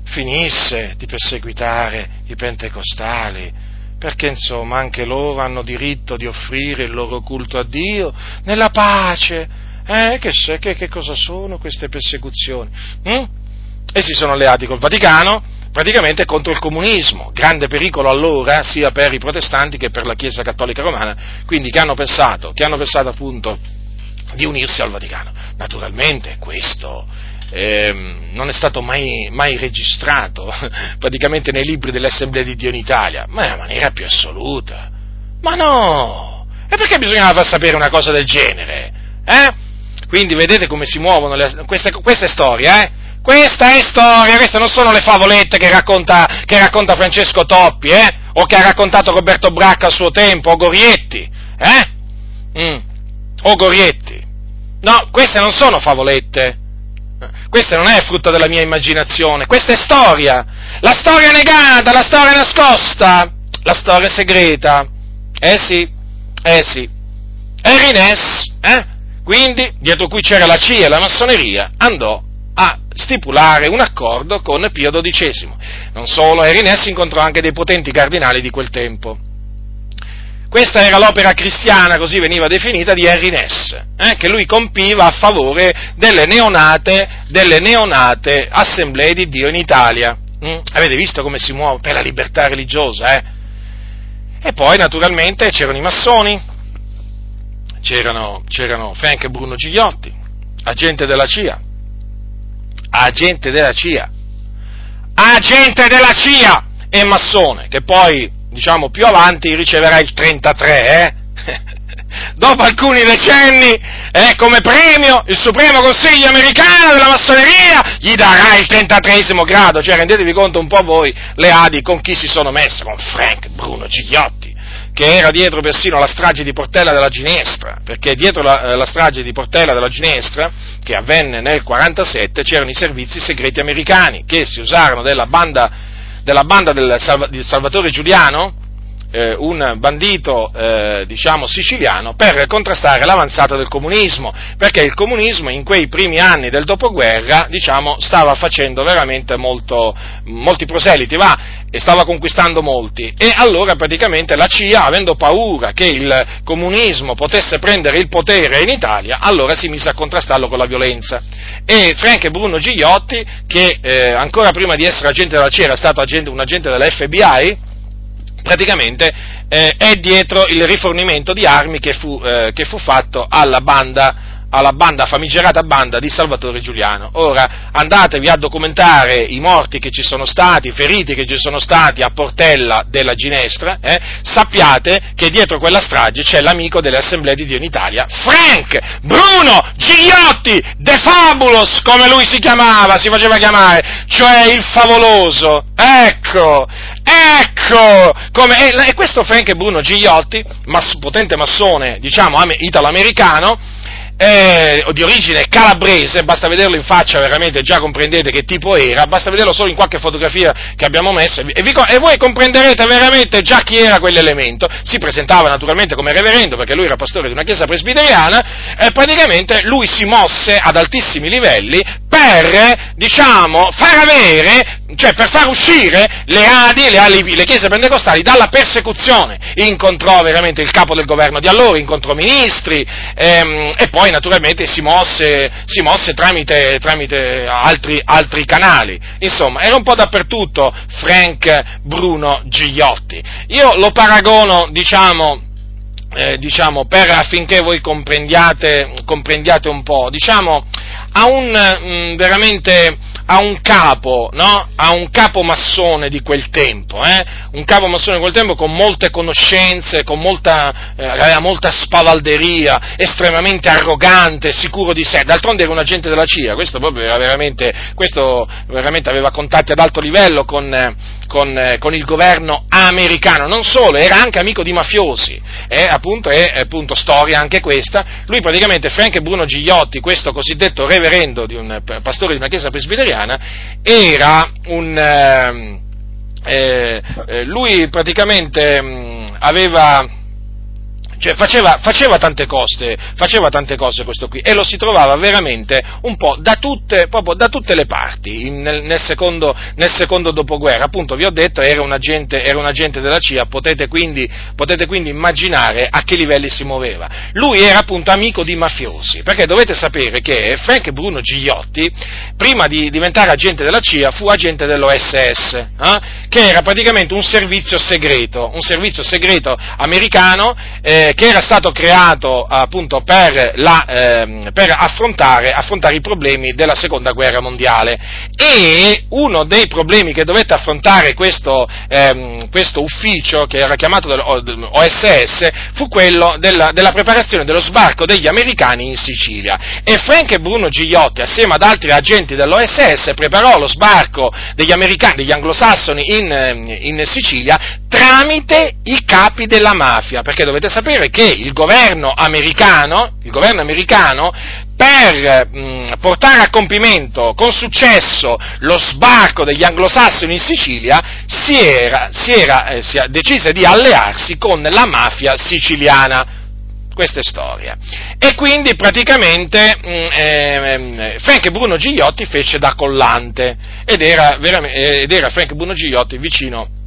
finisse di perseguitare i pentecostali, perché insomma anche loro hanno diritto di offrire il loro culto a Dio nella pace. Eh, che, che, che cosa sono queste persecuzioni? Mm? E si sono alleati col Vaticano praticamente contro il comunismo, grande pericolo allora sia per i protestanti che per la Chiesa Cattolica Romana, quindi che hanno pensato, che hanno pensato appunto di unirsi al Vaticano. Naturalmente questo eh, non è stato mai, mai, registrato praticamente nei libri dell'Assemblea di Dio in Italia, ma nella maniera più assoluta. Ma no! E perché bisognava far sapere una cosa del genere? Eh? Quindi vedete come si muovono le, queste, queste storie, eh? Questa è storia, queste non sono le favolette che racconta, che racconta Francesco Toppi, eh? O che ha raccontato Roberto Bracca al suo tempo, o Gorietti, eh? Mm. O Gorietti. No, queste non sono favolette. Questa non è frutto della mia immaginazione, questa è storia. La storia negata, la storia nascosta, la storia segreta. Eh sì, eh sì. Henry eh? Quindi, dietro cui c'era la CIA e la massoneria, andò a stipulare un accordo con Pio XII. Non solo, Henry incontrò anche dei potenti cardinali di quel tempo. Questa era l'opera cristiana, così veniva definita, di Henry Ness, eh, che lui compiva a favore delle neonate, delle neonate assemblee di Dio in Italia. Mm? Avete visto come si muove per la libertà religiosa? Eh? E poi naturalmente c'erano i massoni, c'erano, c'erano Frank e Bruno Gigliotti, agente della CIA, agente della CIA, agente della CIA e massone, che poi diciamo più avanti riceverà il 33, eh? Dopo alcuni decenni, eh, come premio, il Supremo Consiglio americano della massoneria gli darà il 33 grado, cioè rendetevi conto un po' voi, le Adi, con chi si sono messe, con Frank Bruno Gigliotti, che era dietro persino la strage di Portella della Ginestra, perché dietro la, eh, la strage di Portella della Ginestra, che avvenne nel 47, c'erano i servizi segreti americani, che si usarono della banda della banda del, Salvatore Giuliano, eh, un bandito eh, diciamo siciliano, per contrastare l'avanzata del comunismo, perché il comunismo in quei primi anni del dopoguerra diciamo, stava facendo veramente molto, molti proseliti, va, e stava conquistando molti. E allora praticamente la CIA, avendo paura che il comunismo potesse prendere il potere in Italia, allora si mise a contrastarlo con la violenza. E Frank e Bruno Gigliotti, che eh, ancora prima di essere agente della CIA era stato agente, un agente della FBI, praticamente eh, è dietro il rifornimento di armi che fu, eh, che fu fatto alla banda alla banda, famigerata banda di Salvatore Giuliano. Ora andatevi a documentare i morti che ci sono stati, i feriti che ci sono stati a Portella della Ginestra, eh? sappiate che dietro quella strage c'è l'amico delle assemblee di Dio in Italia, Frank Bruno Gigliotti De Fabulous, come lui si chiamava, si faceva chiamare, cioè il favoloso. Ecco, Ecco! Come, e, questo Frank Bruno Gigliotti, mass, potente massone, diciamo, italo-americano, eh, di origine calabrese, basta vederlo in faccia veramente, già comprendete che tipo era, basta vederlo solo in qualche fotografia che abbiamo messo e, vi, e voi comprenderete veramente già chi era quell'elemento. Si presentava naturalmente come reverendo perché lui era pastore di una chiesa presbiteriana e praticamente lui si mosse ad altissimi livelli per, diciamo, far avere, cioè per far uscire le Adi, le, alibi, le chiese pentecostali dalla persecuzione. Incontrò veramente il capo del governo di allora, incontrò ministri ehm, e poi naturalmente si mosse, si mosse tramite, tramite altri, altri, canali. Insomma, era un po' dappertutto Frank Bruno Gigliotti. Io lo paragono, diciamo, eh, diciamo, per, affinché voi comprendiate, comprendiate un po', diciamo, a un, mh, mm, veramente, a un capo, no? A un capo massone di quel tempo, eh? Un capo massone di quel tempo con molte conoscenze, con molta, eh, molta spavalderia, estremamente arrogante, sicuro di sé. D'altronde era un agente della CIA, questo proprio era veramente, questo veramente aveva contatti ad alto livello con, eh, con, eh, con il governo americano. Non solo, era anche amico di mafiosi. È appunto, è appunto storia anche questa. Lui praticamente, Frank Bruno Gigliotti, questo cosiddetto reverendo di un pastore di una chiesa presbiteriana, era un... Ehm, eh, eh, lui praticamente mh, mm, aveva cioè faceva, faceva, tante cose, faceva tante cose questo qui e lo si trovava veramente un po' da tutte, da tutte le parti in, nel, nel, secondo, nel, secondo, dopoguerra. Appunto vi ho detto era un agente, era un agente della CIA, potete quindi, potete quindi, immaginare a che livelli si muoveva. Lui era appunto amico di mafiosi, perché dovete sapere che Frank Bruno Gigliotti, prima di diventare agente della CIA, fu agente dell'OSS, eh, che era praticamente un servizio segreto, un servizio segreto americano. Eh, che era stato creato appunto per, la, eh, per affrontare, affrontare, i problemi della seconda guerra mondiale. E uno dei problemi che dovette affrontare questo, ehm, questo ufficio che era chiamato OSS fu quello della, della, preparazione dello sbarco degli americani in Sicilia. E Frank e Bruno Gigliotti assieme ad altri agenti dell'OSS preparò lo sbarco degli americani, degli anglosassoni in, in Sicilia tramite i capi della mafia perché dovete sapere dire che il governo americano, il governo americano per mh, portare a compimento con successo lo sbarco degli anglosassoni in Sicilia si, era, si, era, eh, si decise di allearsi con la mafia siciliana questa è storia. E quindi praticamente eh, Frank Bruno Gigliotti fece da collante ed era, ed era Frank Bruno Gigliotti vicino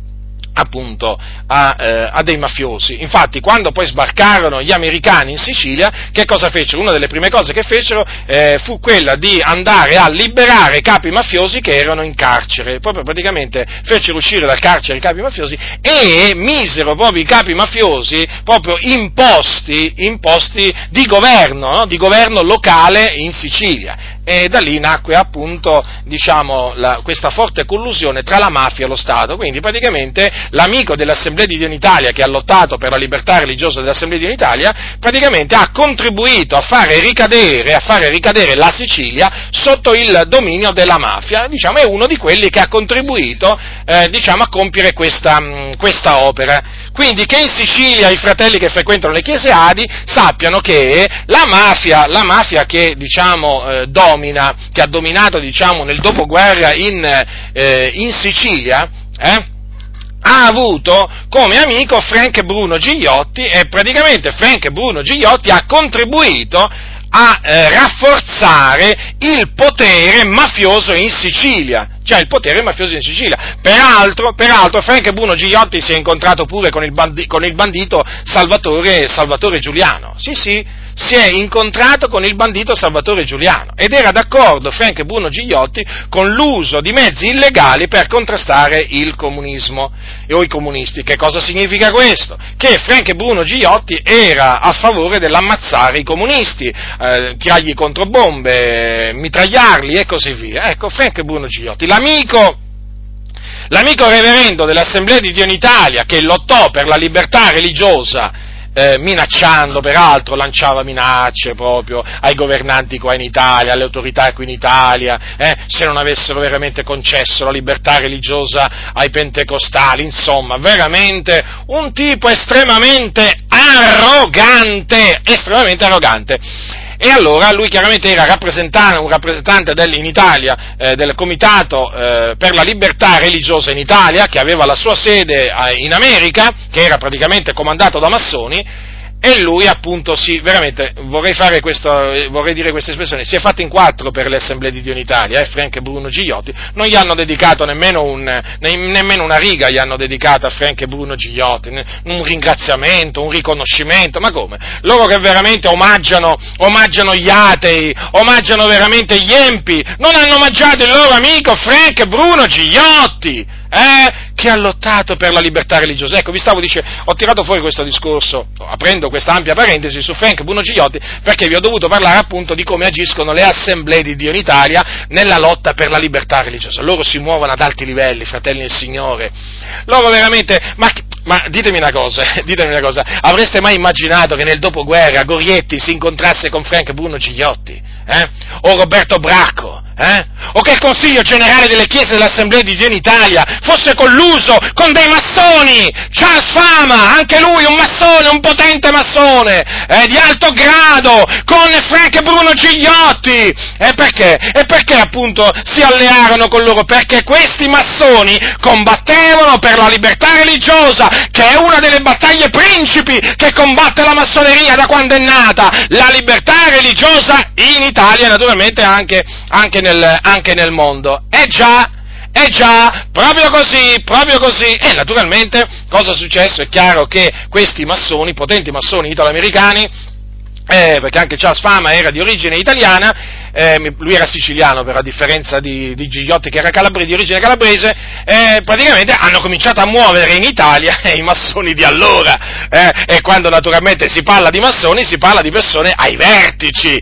appunto a, eh, a, dei mafiosi. Infatti, quando poi sbarcarono gli americani in Sicilia, che cosa fecero? Una delle prime cose che fecero eh, fu quella di andare a liberare i capi mafiosi che erano in carcere. Proprio praticamente fecero uscire dal carcere i capi mafiosi e misero proprio i capi mafiosi proprio imposti, imposti di governo, no? di governo locale in Sicilia e da lì nacque appunto diciamo, la, questa forte collusione tra la mafia e lo Stato. Quindi praticamente l'amico dell'Assemblea di Dio in Italia che ha lottato per la libertà religiosa dell'Assemblea di Dio in Italia, praticamente ha contribuito a fare ricadere, a fare ricadere la Sicilia sotto il dominio della mafia, diciamo, è uno di quelli che ha contribuito eh, diciamo, a compiere questa, questa opera. Quindi che in Sicilia i fratelli che frequentano le chiese Adi sappiano che la mafia, la mafia che diciamo, eh, domina, che ha dominato diciamo, nel dopoguerra in, eh, in Sicilia, eh, ha avuto come amico Frank Bruno Gigliotti e praticamente Frank Bruno Gigliotti ha contribuito a eh, rafforzare il potere mafioso in Sicilia cioè il potere mafioso in Sicilia. Peraltro, peraltro Frank Bruno Gigliotti si è incontrato pure con il, bandi, con il bandito Salvatore, Salvatore Giuliano. Sì, sì, si è incontrato con il bandito Salvatore Giuliano ed era d'accordo Frank Bruno Gigliotti con l'uso di mezzi illegali per contrastare il comunismo o i comunisti. Che cosa significa questo? Che Frank Bruno Gigliotti era a favore dell'ammazzare i comunisti, eh, tirargli contro bombe, mitragliarli e così via. Ecco, Frank Bruno Gigliotti, l'amico l'amico reverendo dell'Assemblea di Dio in Italia che lottò per la libertà religiosa eh, minacciando, peraltro lanciava minacce proprio ai governanti qua in Italia, alle autorità qui in Italia, eh, se non avessero veramente concesso la libertà religiosa ai pentecostali, insomma, veramente un tipo estremamente arrogante, estremamente arrogante. E allora lui chiaramente era rappresentante, un rappresentante del, in Italia eh, del Comitato eh, per la libertà religiosa in Italia, che aveva la sua sede eh, in America, che era praticamente comandato da massoni, e lui appunto si, veramente, vorrei, questo, vorrei, dire questa espressione, si è fatto in quattro per le assemblee di Dio in Italia, eh, Frank e Bruno Gigliotti, non gli hanno dedicato nemmeno, un, nemmeno, una riga, gli hanno dedicato a Frank e Bruno Gigliotti, un ringraziamento, un riconoscimento, ma come? Loro che veramente omaggiano, omaggiano gli atei, omaggiano veramente gli empi, non hanno omaggiato il loro amico Frank e Bruno Gigliotti, eh, che ha lottato per la libertà religiosa. Ecco, vi stavo dicendo, ho tirato fuori questo discorso, aprendo questa ampia parentesi su Frank Bruno Gigliotti, perché vi ho dovuto parlare appunto di come agiscono le assemblee di Dio in Italia nella lotta per la libertà religiosa. Loro si muovono ad alti livelli, fratelli del Signore. Loro veramente, ma, ma ditemi una cosa, ditemi una cosa, avreste mai immaginato che nel dopoguerra Gorietti si incontrasse con Frank Bruno Gigliotti? Eh? O Roberto Bracco? Eh? O che il Consiglio generale delle Chiese dell'Assemblea di Dio in Italia fosse colluso con dei massoni! Charles Fama, anche lui un massone, un potente massone, eh, di alto grado, con Frank Bruno Gigliotti! E perché? E perché appunto si allearono con loro? Perché questi massoni combattevano per la libertà religiosa, che è una delle battaglie principi che combatte la massoneria da quando è nata, la libertà religiosa in Italia e naturalmente anche, anche nel, anche nel mondo. Eh già, eh già, proprio così, proprio così. E naturalmente cosa è successo? È chiaro che questi massoni, potenti massoni italo-americani, eh, perché anche Charles Fama era di origine italiana, eh, lui era siciliano per a differenza di, di Gigliotti che era calabre, di origine calabrese, eh, praticamente hanno cominciato a muovere in Italia i massoni di allora, eh, e quando naturalmente si parla di massoni si parla di persone ai vertici,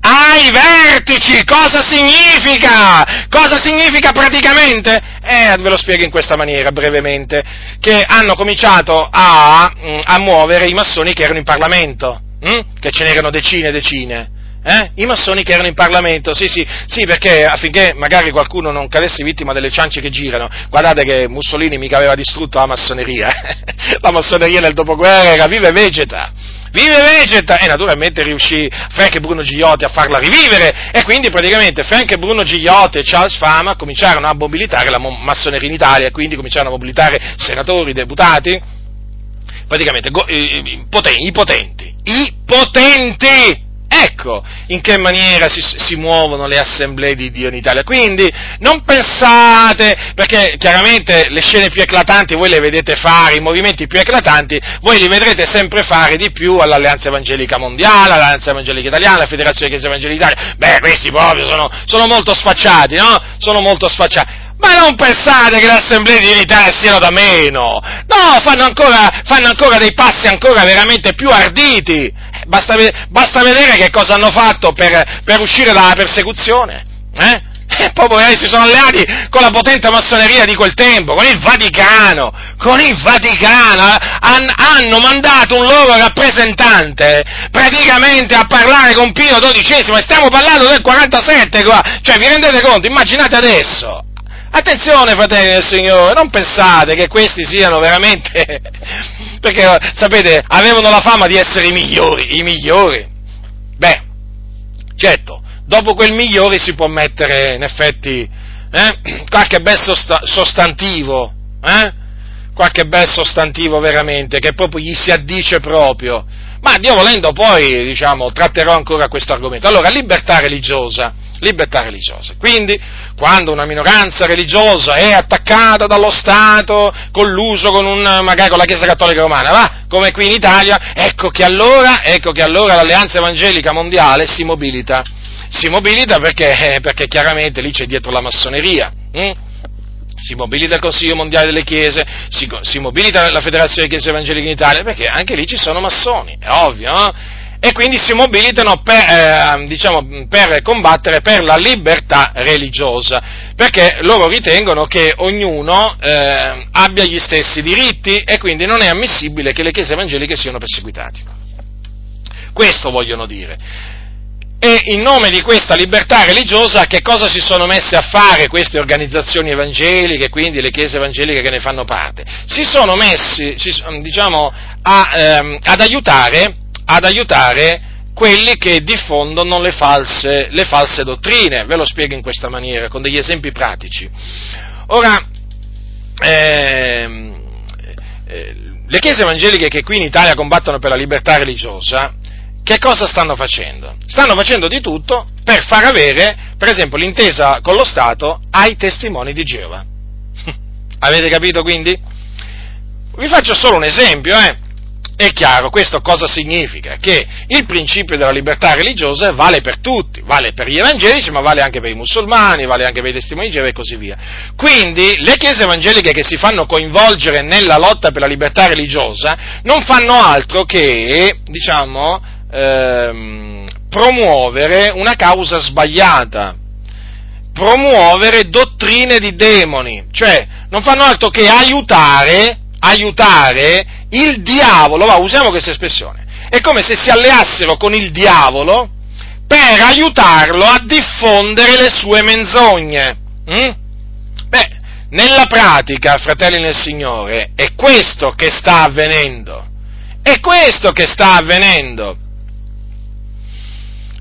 ai vertici. Cosa significa? Cosa significa praticamente? Eh, ve lo spiego in questa maniera, brevemente, che hanno cominciato a, mm, a muovere i massoni che erano in Parlamento, hm? che ce n'erano decine e decine. Eh? I massoni che erano in Parlamento, sì, sì, sì, perché affinché magari qualcuno non cadesse vittima delle ciance che girano, guardate che Mussolini mica aveva distrutto la massoneria, la massoneria nel dopoguerra era viva e vegeta, vive vegeta! E naturalmente riuscì Frank e Bruno Gigliotti a farla rivivere. E quindi praticamente Frank e Bruno Gigliotti e Charles Fama cominciarono a mobilitare la massoneria in Italia. Quindi cominciarono a mobilitare senatori, deputati, praticamente i potenti, i potenti, Ecco in che maniera si, si, muovono le assemblee di Dio in Italia. Quindi non pensate, perché chiaramente le scene più eclatanti voi le vedete fare, i movimenti più eclatanti voi li vedrete sempre fare di più all'Alleanza Evangelica Mondiale, all'Alleanza Evangelica Italiana, alla Federazione Chiesa Evangelica Italia. Beh, questi proprio sono, sono molto sfacciati, no? Sono molto sfacciati. Ma non pensate che le assemblee di unità siano da meno! No, fanno ancora, fanno ancora dei passi ancora veramente più arditi! Basta, basta vedere che cosa hanno fatto per, per uscire dalla persecuzione. Eh? E poi si sono alleati con la potente massoneria di quel tempo, con il Vaticano, con il Vaticano, han, hanno mandato un loro rappresentante praticamente a parlare con Pio XII, stiamo parlando del 47 qua, cioè vi rendete conto, immaginate adesso, Attenzione, fratelli del Signore, non pensate che questi siano veramente, perché sapete, avevano la fama di essere i migliori, i migliori. Beh, certo, dopo quel migliore si può mettere in effetti eh, qualche bel sostantivo, eh? qualche bel sostantivo veramente, che proprio gli si addice proprio. Ma Dio volendo poi, diciamo, tratterò ancora questo argomento. Allora, libertà religiosa libertà religiosa. Quindi, quando una minoranza religiosa è attaccata dallo Stato, colluso con un, magari con la Chiesa Cattolica Romana, va, come qui in Italia, ecco che allora, ecco che allora l'Alleanza Evangelica Mondiale si mobilita. Si mobilita perché, eh, perché chiaramente lì c'è dietro la massoneria. Hm? si mobilita il Consiglio Mondiale delle Chiese, si, si, mobilita la Federazione delle Chiese Evangeliche in Italia, perché anche lì ci sono massoni, è ovvio, no? E quindi si mobilitano per, eh, diciamo, per, combattere per la libertà religiosa, perché loro ritengono che ognuno eh, abbia gli stessi diritti e quindi non è ammissibile che le chiese evangeliche siano perseguitate. Questo vogliono dire. E in nome di questa libertà religiosa che cosa si sono messe a fare queste organizzazioni evangeliche, quindi le chiese evangeliche che ne fanno parte? Si sono messi, diciamo, a, ehm, ad aiutare ad aiutare quelli che diffondono le false, le false dottrine. Ve lo spiego in questa maniera, con degli esempi pratici. Ora, ehm, eh, le chiese evangeliche che qui in Italia combattono per la libertà religiosa, che cosa stanno facendo? Stanno facendo di tutto per far avere, per esempio, l'intesa con lo Stato ai testimoni di Geova. Avete capito quindi? Vi faccio solo un esempio, eh? È chiaro, questo cosa significa? Che il principio della libertà religiosa vale per tutti, vale per gli evangelici, ma vale anche per i musulmani, vale anche per i testimoni di Geova e così via. Quindi le chiese evangeliche che si fanno coinvolgere nella lotta per la libertà religiosa non fanno altro che, diciamo, ehm, promuovere una causa sbagliata, promuovere dottrine di demoni, cioè non fanno altro che aiutare, aiutare il diavolo, va, usiamo questa espressione, è come se si alleassero con il diavolo per aiutarlo a diffondere le sue menzogne. Mm? Beh, nella pratica, fratelli nel Signore, è questo che sta avvenendo. È questo che sta avvenendo.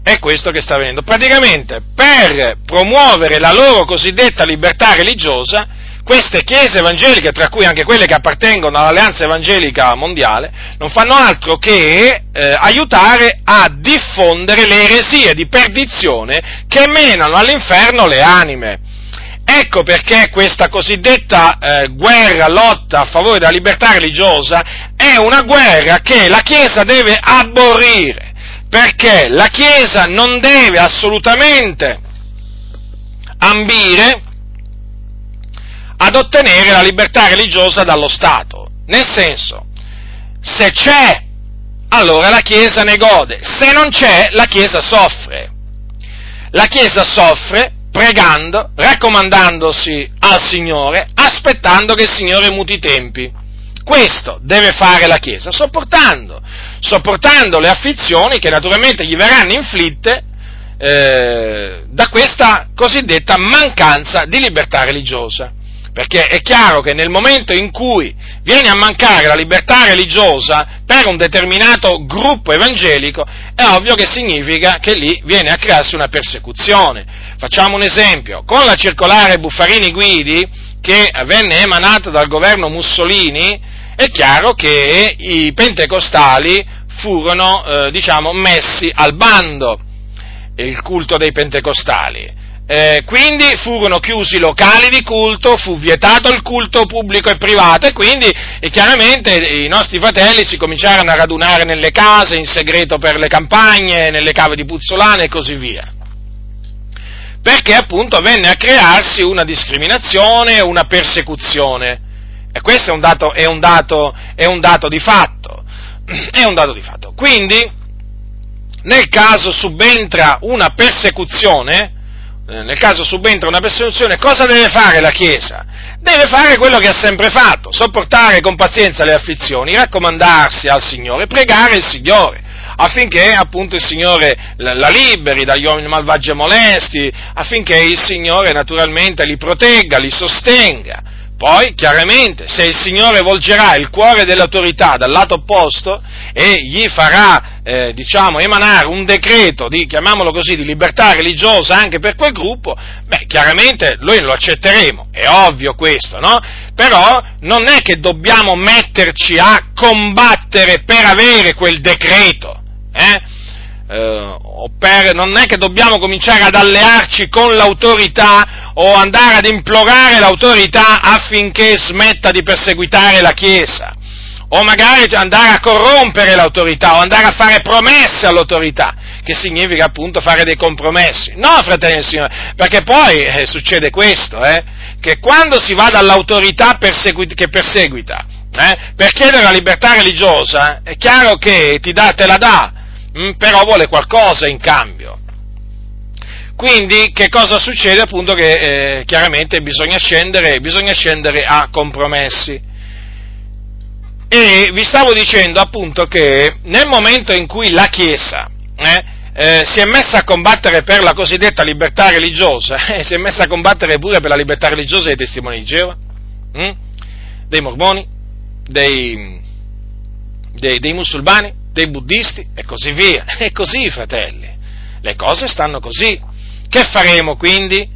È questo che sta avvenendo. Praticamente, per promuovere la loro cosiddetta libertà religiosa, queste chiese evangeliche, tra cui anche quelle che appartengono all'Alleanza Evangelica Mondiale, non fanno altro che eh, aiutare a diffondere le eresie di perdizione che menano all'inferno le anime. Ecco perché questa cosiddetta eh, guerra, lotta a favore della libertà religiosa è una guerra che la Chiesa deve aborrire, perché la Chiesa non deve assolutamente ambire ad ottenere la libertà religiosa dallo Stato. Nel senso, se c'è, allora la Chiesa ne gode, se non c'è, la Chiesa soffre. La Chiesa soffre pregando, raccomandandosi al Signore, aspettando che il Signore muti i tempi. Questo deve fare la Chiesa, sopportando, sopportando le afflizioni che naturalmente gli verranno inflitte eh, da questa cosiddetta mancanza di libertà religiosa. Perché è chiaro che nel momento in cui viene a mancare la libertà religiosa per un determinato gruppo evangelico, è ovvio che significa che lì viene a crearsi una persecuzione. Facciamo un esempio, con la circolare Buffarini Guidi, che venne emanata dal governo Mussolini, è chiaro che i pentecostali furono, eh, diciamo, messi al bando, il culto dei pentecostali. Eh, quindi furono chiusi i locali di culto, fu vietato il culto pubblico e privato e quindi e chiaramente i nostri fratelli si cominciarono a radunare nelle case in segreto per le campagne, nelle cave di puzzolane e così via. Perché appunto venne a crearsi una discriminazione, una persecuzione. E questo è un dato, è un dato, è un dato di fatto. È un dato di fatto. Quindi, nel caso subentra una persecuzione, nel caso subentra una persecuzione, cosa deve fare la Chiesa? Deve fare quello che ha sempre fatto, sopportare con pazienza le afflizioni, raccomandarsi al Signore, pregare il Signore affinché appunto il Signore la liberi dagli uomini malvagi e molesti, affinché il Signore naturalmente li protegga, li sostenga. Poi, chiaramente, se il Signore volgerà il cuore dell'autorità dal lato opposto e gli farà, eh, diciamo, emanare un decreto di, chiamiamolo così, di libertà religiosa anche per quel gruppo, beh, chiaramente noi lo accetteremo, è ovvio questo, no? Però non è che dobbiamo metterci a combattere per avere quel decreto, eh? Eh, per, non è che dobbiamo cominciare ad allearci con l'autorità o andare ad implorare l'autorità affinché smetta di perseguitare la Chiesa, o magari andare a corrompere l'autorità o andare a fare promesse all'autorità, che significa appunto fare dei compromessi. No, fratelli e signori, perché poi eh, succede questo, eh, che quando si va dall'autorità persegui- che perseguita, eh, per chiedere la libertà religiosa, è chiaro che ti dà, te la dà, Mm, però vuole qualcosa in cambio. Quindi che cosa succede? Appunto che eh, chiaramente bisogna scendere, bisogna scendere a compromessi. E vi stavo dicendo appunto che nel momento in cui la Chiesa eh, eh, si è messa a combattere per la cosiddetta libertà religiosa, eh, si è messa a combattere pure per la libertà religiosa dei testimoni di Geova, hm? dei mormoni, dei, dei, dei musulmani, dei buddisti e così via. E così, fratelli, le cose stanno così. Che faremo quindi?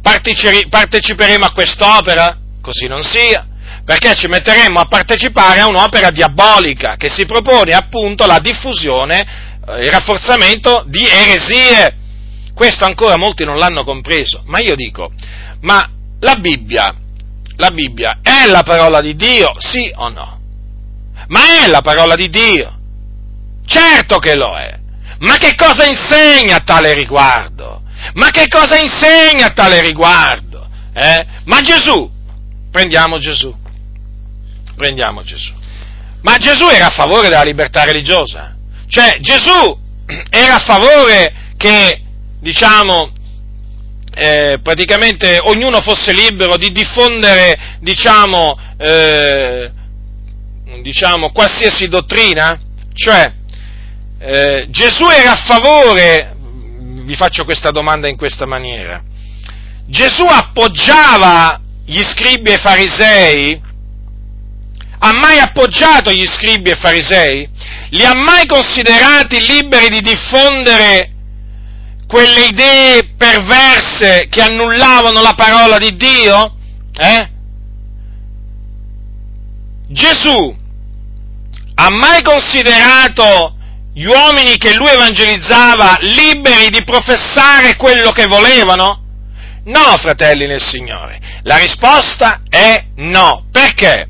Parteciperemo a quest'opera? Così non sia, perché ci metteremo a partecipare a un'opera diabolica che si propone appunto la diffusione, eh, il rafforzamento di eresie. Questo ancora molti non l'hanno compreso, ma io dico, ma la Bibbia, la Bibbia è la parola di Dio, sì o no? ma è la parola di Dio. Certo che lo è. Ma che cosa insegna a tale riguardo? Ma che cosa insegna a tale riguardo? Eh? Ma Gesù, prendiamo Gesù, prendiamo Gesù. Ma Gesù era a favore della libertà religiosa? Cioè Gesù era a favore che, diciamo, eh, praticamente ognuno fosse libero di diffondere, diciamo, eh, diciamo qualsiasi dottrina? Cioè, eh, Gesù era a favore, vi faccio questa domanda in questa maniera, Gesù appoggiava gli scribi e farisei? Ha mai appoggiato gli scribi e farisei? Li ha mai considerati liberi di diffondere quelle idee perverse che annullavano la parola di Dio? Eh? Gesù ha mai considerato gli uomini che lui evangelizzava liberi di professare quello che volevano? No, fratelli nel Signore. La risposta è no. Perché?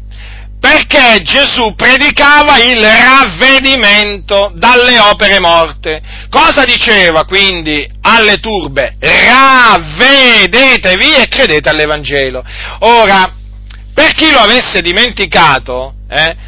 Perché Gesù predicava il ravvedimento dalle opere morte. Cosa diceva quindi alle turbe? Ravvedetevi e credete all'Evangelo. Ora, per chi lo avesse dimenticato, eh,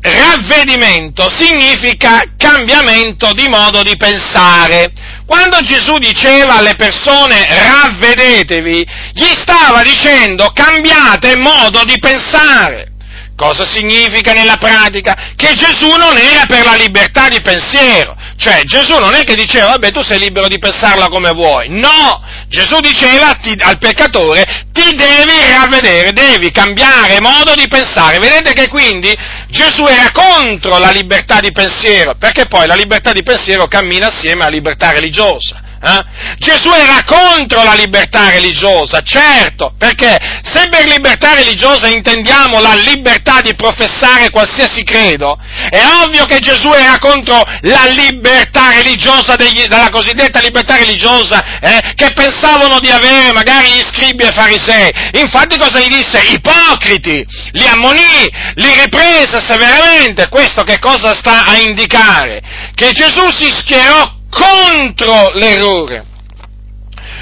ravvedimento significa cambiamento di modo di pensare. Quando Gesù diceva alle persone ravvedetevi, gli stava dicendo cambiate modo di pensare. Cosa significa nella pratica? Che Gesù non era per la libertà di pensiero, cioè Gesù non è che diceva vabbè tu sei libero di pensarla come vuoi, no, Gesù diceva ti, al peccatore ti devi ravvedere, devi cambiare modo di pensare, vedete che quindi Gesù era contro la libertà di pensiero, perché poi la libertà di pensiero cammina assieme alla libertà religiosa. Eh? Gesù era contro la libertà religiosa, certo, perché se per libertà religiosa intendiamo la libertà di professare qualsiasi credo, è ovvio che Gesù era contro la libertà religiosa, degli, della cosiddetta libertà religiosa, eh, che pensavano di avere magari gli scribi e farisei. Infatti cosa gli disse? Ipocriti! Li ammonì, li riprese severamente. Questo che cosa sta a indicare? Che Gesù si schierò contro l'errore.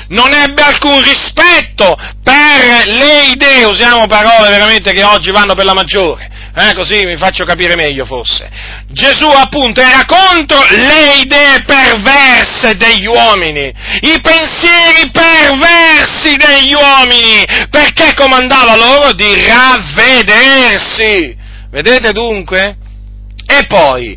Non ebbe alcun rispetto per le idee, usiamo parole veramente che oggi vanno per la maggiore, eh, così mi faccio capire meglio forse. Gesù appunto era contro le idee perverse degli uomini, i pensieri perversi degli uomini, perché comandava loro di ravvedersi. Vedete dunque? E poi,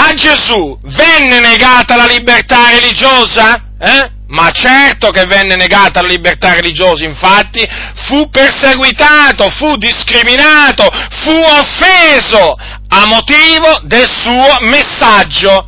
a Gesù venne negata la libertà religiosa? Eh? Ma certo che venne negata la libertà religiosa, infatti fu perseguitato, fu discriminato, fu offeso a motivo del suo messaggio.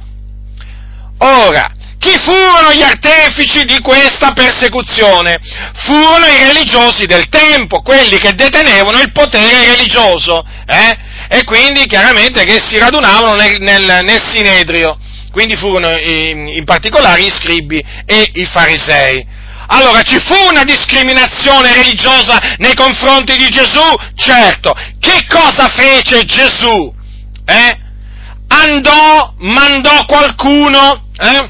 Ora, chi furono gli artefici di questa persecuzione? Furono i religiosi del tempo, quelli che detenevano il potere religioso. Eh? E quindi chiaramente che si radunavano nel, nel, nel Sinedrio, quindi furono in, in particolare gli scribi e i farisei. Allora ci fu una discriminazione religiosa nei confronti di Gesù? Certo. Che cosa fece Gesù? Eh? Andò, mandò qualcuno eh?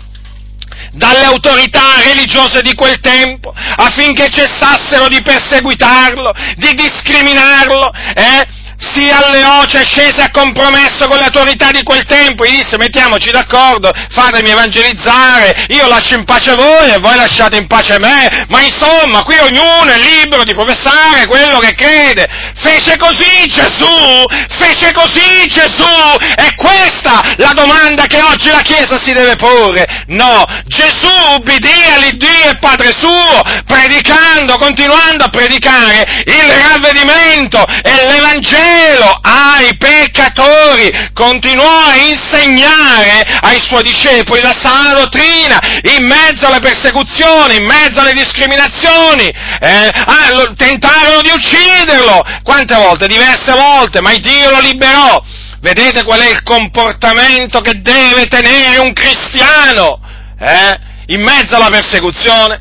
dalle autorità religiose di quel tempo affinché cessassero di perseguitarlo, di discriminarlo, eh? Si alleò, cioè scese a compromesso con le autorità di quel tempo, gli disse mettiamoci d'accordo, fatemi evangelizzare, io lascio in pace voi e voi lasciate in pace me, ma insomma qui ognuno è libero di professare quello che crede. Fece così Gesù, fece così Gesù, è questa la domanda che oggi la Chiesa si deve porre. No, Gesù ubbidì all'Iddio e Padre suo, predicando, continuando a predicare il ravvedimento e l'Evangelo cielo ai peccatori, continuò a insegnare ai suoi discepoli la sana dottrina, in mezzo alle persecuzioni, in mezzo alle discriminazioni, eh, ah, tentarono di ucciderlo, quante volte? Diverse volte, ma Dio lo liberò. Vedete qual è il comportamento che deve tenere un cristiano? Eh? In mezzo alla persecuzione.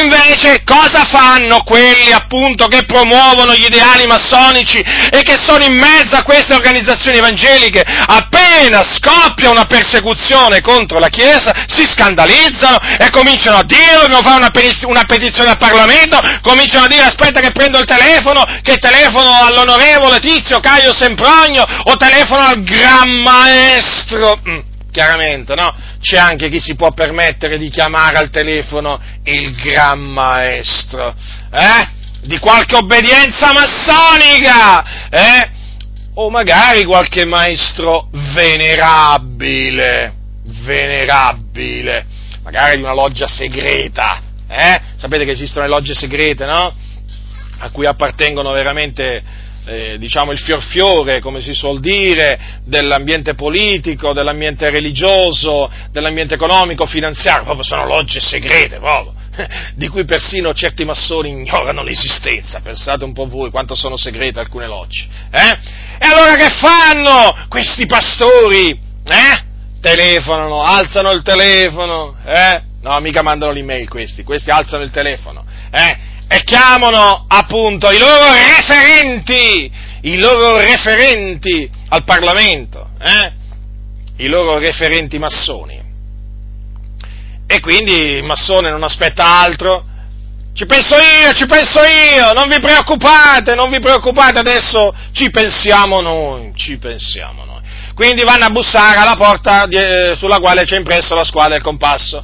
Invece cosa fanno quelli appunto che promuovono gli ideali massonici e che sono in mezzo a queste organizzazioni evangeliche? Appena scoppia una persecuzione contro la Chiesa, si scandalizzano e cominciano a dire dobbiamo fare una, petiz- una petizione al Parlamento, cominciano a dire aspetta che prendo il telefono, che telefono all'onorevole Tizio Caio Sempronio o telefono al Gran Maestro. Chiaramente, no? C'è anche chi si può permettere di chiamare al telefono il Gran Maestro, eh? Di qualche obbedienza massonica, eh? O magari qualche maestro venerabile, venerabile, magari di una loggia segreta, eh? Sapete che esistono le logge segrete, no? A cui appartengono veramente eh, diciamo il fiorfiore, come si suol dire, dell'ambiente politico, dell'ambiente religioso, dell'ambiente economico, finanziario, proprio sono logge segrete, proprio, di cui persino certi massoni ignorano l'esistenza, pensate un po' voi quanto sono segrete alcune logge, eh? E allora che fanno questi pastori? Eh? Telefonano, alzano il telefono, eh? No, mica mandano l'email questi, questi alzano il telefono, eh? E chiamano appunto i loro referenti, i loro referenti al Parlamento, eh? i loro referenti massoni. E quindi il massone non aspetta altro, ci penso io, ci penso io, non vi preoccupate, non vi preoccupate, adesso ci pensiamo noi, ci pensiamo noi. Quindi vanno a bussare alla porta di, sulla quale c'è impresso la squadra e il compasso.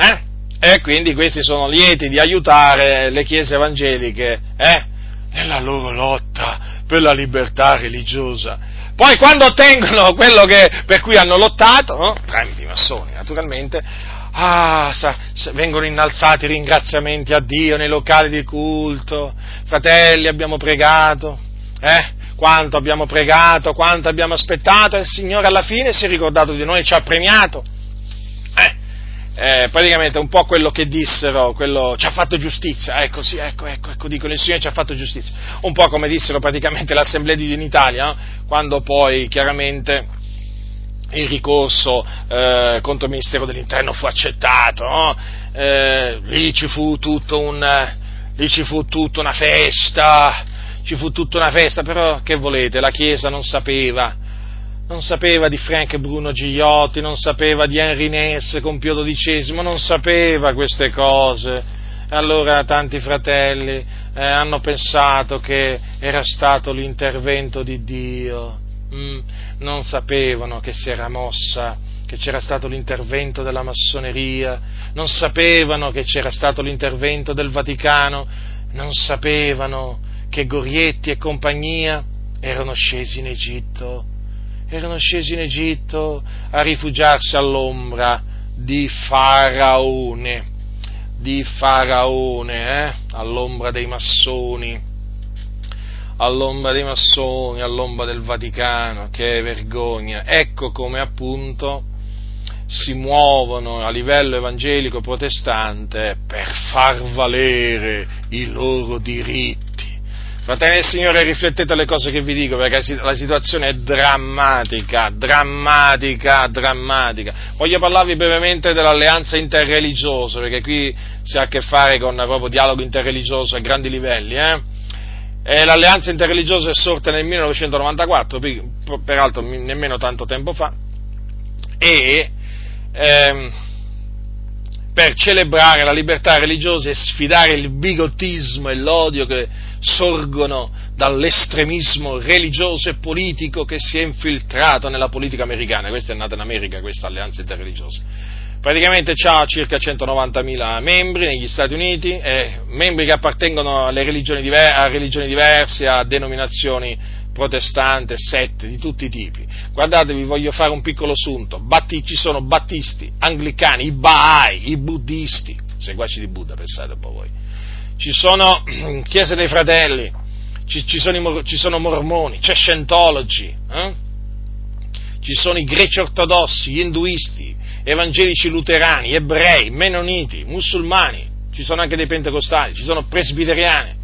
Eh? E quindi questi sono lieti di aiutare le chiese evangeliche eh, nella loro lotta per la libertà religiosa. Poi quando ottengono quello che, per cui hanno lottato, no? tramite i massoni naturalmente, ah, sa, vengono innalzati ringraziamenti a Dio nei locali di culto, fratelli abbiamo pregato, eh? quanto abbiamo pregato, quanto abbiamo aspettato e il Signore alla fine si è ricordato di noi e ci ha premiato. Eh? praticamente un po' quello che dissero, quello ci ha fatto giustizia, ecco sì, ecco, ecco, ecco, dicono il Signore ci ha fatto giustizia, un po' come dissero praticamente l'Assemblea di Dio in Italia, no? quando poi chiaramente il ricorso eh, contro il Ministero dell'Interno fu accettato, no? eh, lì ci fu un, lì ci fu tutta una festa, ci fu tutta una festa, però che volete, la Chiesa non sapeva, non sapeva di Frank Bruno Gigliotti, non sapeva di Henry Ness con Pio XII, non sapeva queste cose. Allora tanti fratelli eh, hanno pensato che era stato l'intervento di Dio, mm, non sapevano che si era mossa, che c'era stato l'intervento della massoneria, non sapevano che c'era stato l'intervento del Vaticano, non sapevano che Gorietti e compagnia erano scesi in Egitto erano scesi in Egitto a rifugiarsi all'ombra di Faraone, di Faraone, eh? all'ombra dei massoni, all'ombra dei massoni, all'ombra del Vaticano, che vergogna. Ecco come appunto si muovono a livello evangelico protestante per far valere i loro diritti Fratelli del Signore, riflettete alle cose che vi dico, perché la situazione è drammatica, drammatica, drammatica. Voglio parlarvi brevemente dell'alleanza interreligiosa, perché qui si ha a che fare con proprio dialogo interreligioso a grandi livelli. Eh? E l'alleanza interreligiosa è sorta nel 1994, peraltro nemmeno tanto tempo fa, e ehm, per celebrare la libertà religiosa e sfidare il bigottismo e l'odio che sorgono dall'estremismo religioso e politico che si è infiltrato nella politica americana. Questa è nata in America, questa alleanza interreligiosa. Praticamente ha circa 190.000 membri negli Stati Uniti, eh, membri che appartengono religioni diver- a religioni diverse, a denominazioni protestanti, sette di tutti i tipi. Guardate, vi voglio fare un piccolo assunto. Batti- ci sono battisti, anglicani, i Baai, i buddisti, seguaci di Buddha, pensate un po' voi ci sono chiese dei fratelli, ci, ci, sono, ci sono, mormoni, c'è Scientology, eh? ci sono i greci ortodossi, gli induisti, evangelici luterani, ebrei, menoniti, musulmani, ci sono anche dei pentecostali, ci sono presbiteriani,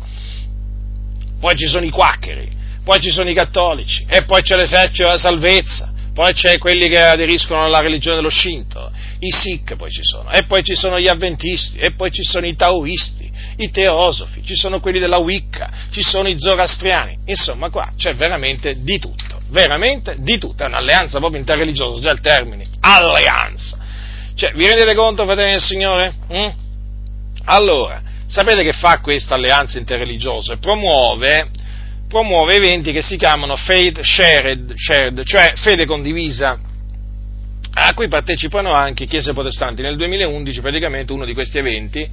poi ci sono i quaccheri, poi ci sono i cattolici, e poi c'è l'esercito della salvezza, poi c'è quelli che aderiscono alla religione dello Shinto, i Sikh poi ci sono, e poi ci sono gli Avventisti, e poi ci sono i Taoisti, i Teosofi, ci sono quelli della Wicca, ci sono i Zoroastriani, insomma qua c'è veramente di tutto, veramente di tutto, è un'alleanza proprio interreligiosa, già il termine, alleanza. Cioè, vi rendete conto, fratelli del Signore? Mm? Allora, sapete che fa questa alleanza interreligiosa? Promuove promuove eventi che si chiamano Faith Shared, shared, cioè fede condivisa, a cui partecipano anche chiese protestanti. Nel 2011 praticamente uno di questi eventi,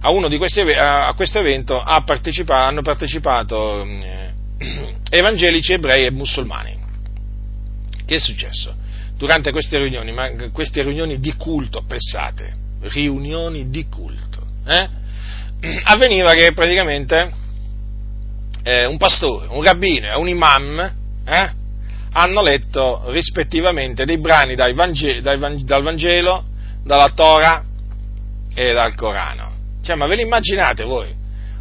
a, questi, a questo evento partecipato, hanno partecipato eh, evangelici, ebrei e musulmani. Che è successo? Durante queste riunioni, ma queste riunioni di culto, pensate, riunioni di culto, eh? avveniva che praticamente eh, un pastore, un rabbino e un imam eh, hanno letto rispettivamente dei brani dai Vangelo, dal Vangelo, dalla Torah e dal Corano. Cioè, ma ve lo immaginate voi?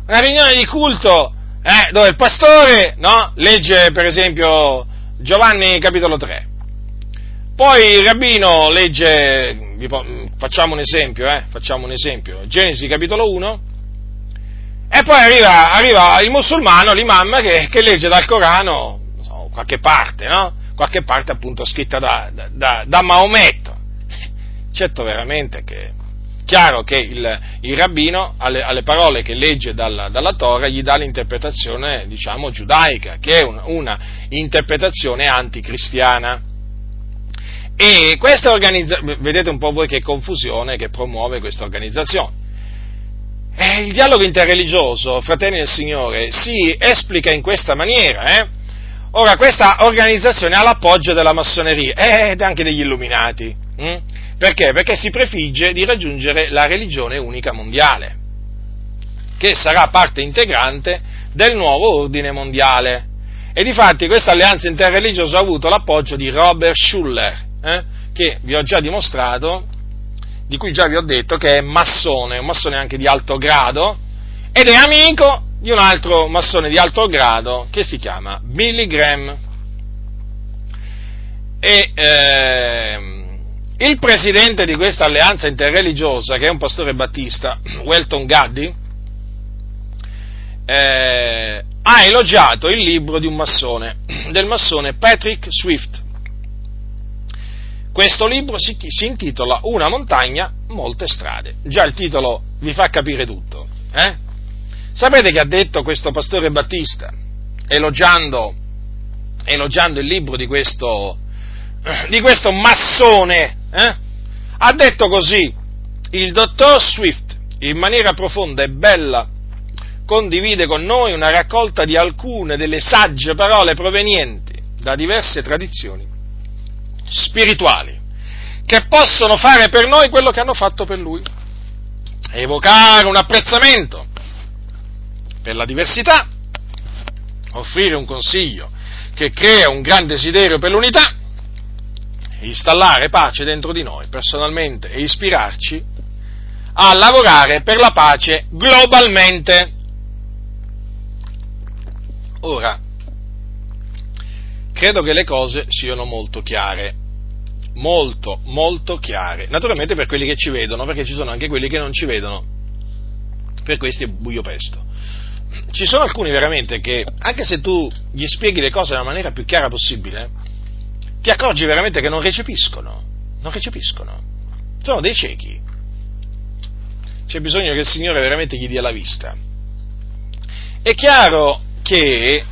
Una riunione di culto eh, dove il pastore no, legge per esempio Giovanni capitolo 3, poi il rabbino legge, facciamo un esempio, eh, facciamo un esempio, Genesi capitolo 1, e poi arriva, arriva il musulmano, l'imam, che, che legge dal Corano so, qualche parte, no? Qualche parte appunto scritta da, da, da Maometto. Certo veramente che chiaro che il, il rabbino alle, alle, parole che legge dalla, dalla, Torah gli dà l'interpretazione, diciamo, giudaica, che è un, una interpretazione anticristiana. E questa organizzazione, vedete un po' voi che confusione che promuove questa organizzazione. Eh, il dialogo interreligioso, fratelli del Signore, si esplica in questa maniera. Eh? Ora, questa organizzazione ha l'appoggio della massoneria eh, ed anche degli illuminati. Hm? Perché? Perché si prefigge di raggiungere la religione unica mondiale, che sarà parte integrante del nuovo ordine mondiale. E difatti questa alleanza interreligiosa ha avuto l'appoggio di Robert Schuller, eh, che vi ho già dimostrato di cui già vi ho detto che è massone, un massone anche di alto grado, ed è amico di un altro massone di alto grado che si chiama Billy Graham. E eh, il presidente di questa alleanza interreligiosa, che è un pastore battista, Welton Gaddy, eh, ha elogiato il libro di un massone, del massone Patrick Swift, questo libro si, si, intitola Una montagna, molte strade. Già il titolo vi fa capire tutto. Eh? Sapete che ha detto questo pastore Battista, elogiando, elogiando il libro di questo, di questo massone? Eh? Ha detto così, il dottor Swift, in maniera profonda e bella, condivide con noi una raccolta di alcune delle sagge parole provenienti da diverse tradizioni spirituali che possono fare per noi quello che hanno fatto per lui. Evocare un apprezzamento per la diversità, offrire un consiglio che crea un gran desiderio per l'unità, installare pace dentro di noi personalmente e ispirarci a lavorare per la pace globalmente. Ora, credo che le cose siano molto chiare, molto, molto chiare. Naturalmente per quelli che ci vedono, perché ci sono anche quelli che non ci vedono. Per questi è buio pesto. Ci sono alcuni veramente che, anche se tu gli spieghi le cose nella maniera più chiara possibile, ti accorgi veramente che non recepiscono. Non recepiscono. Sono dei ciechi. C'è bisogno che il Signore veramente gli dia la vista. È chiaro che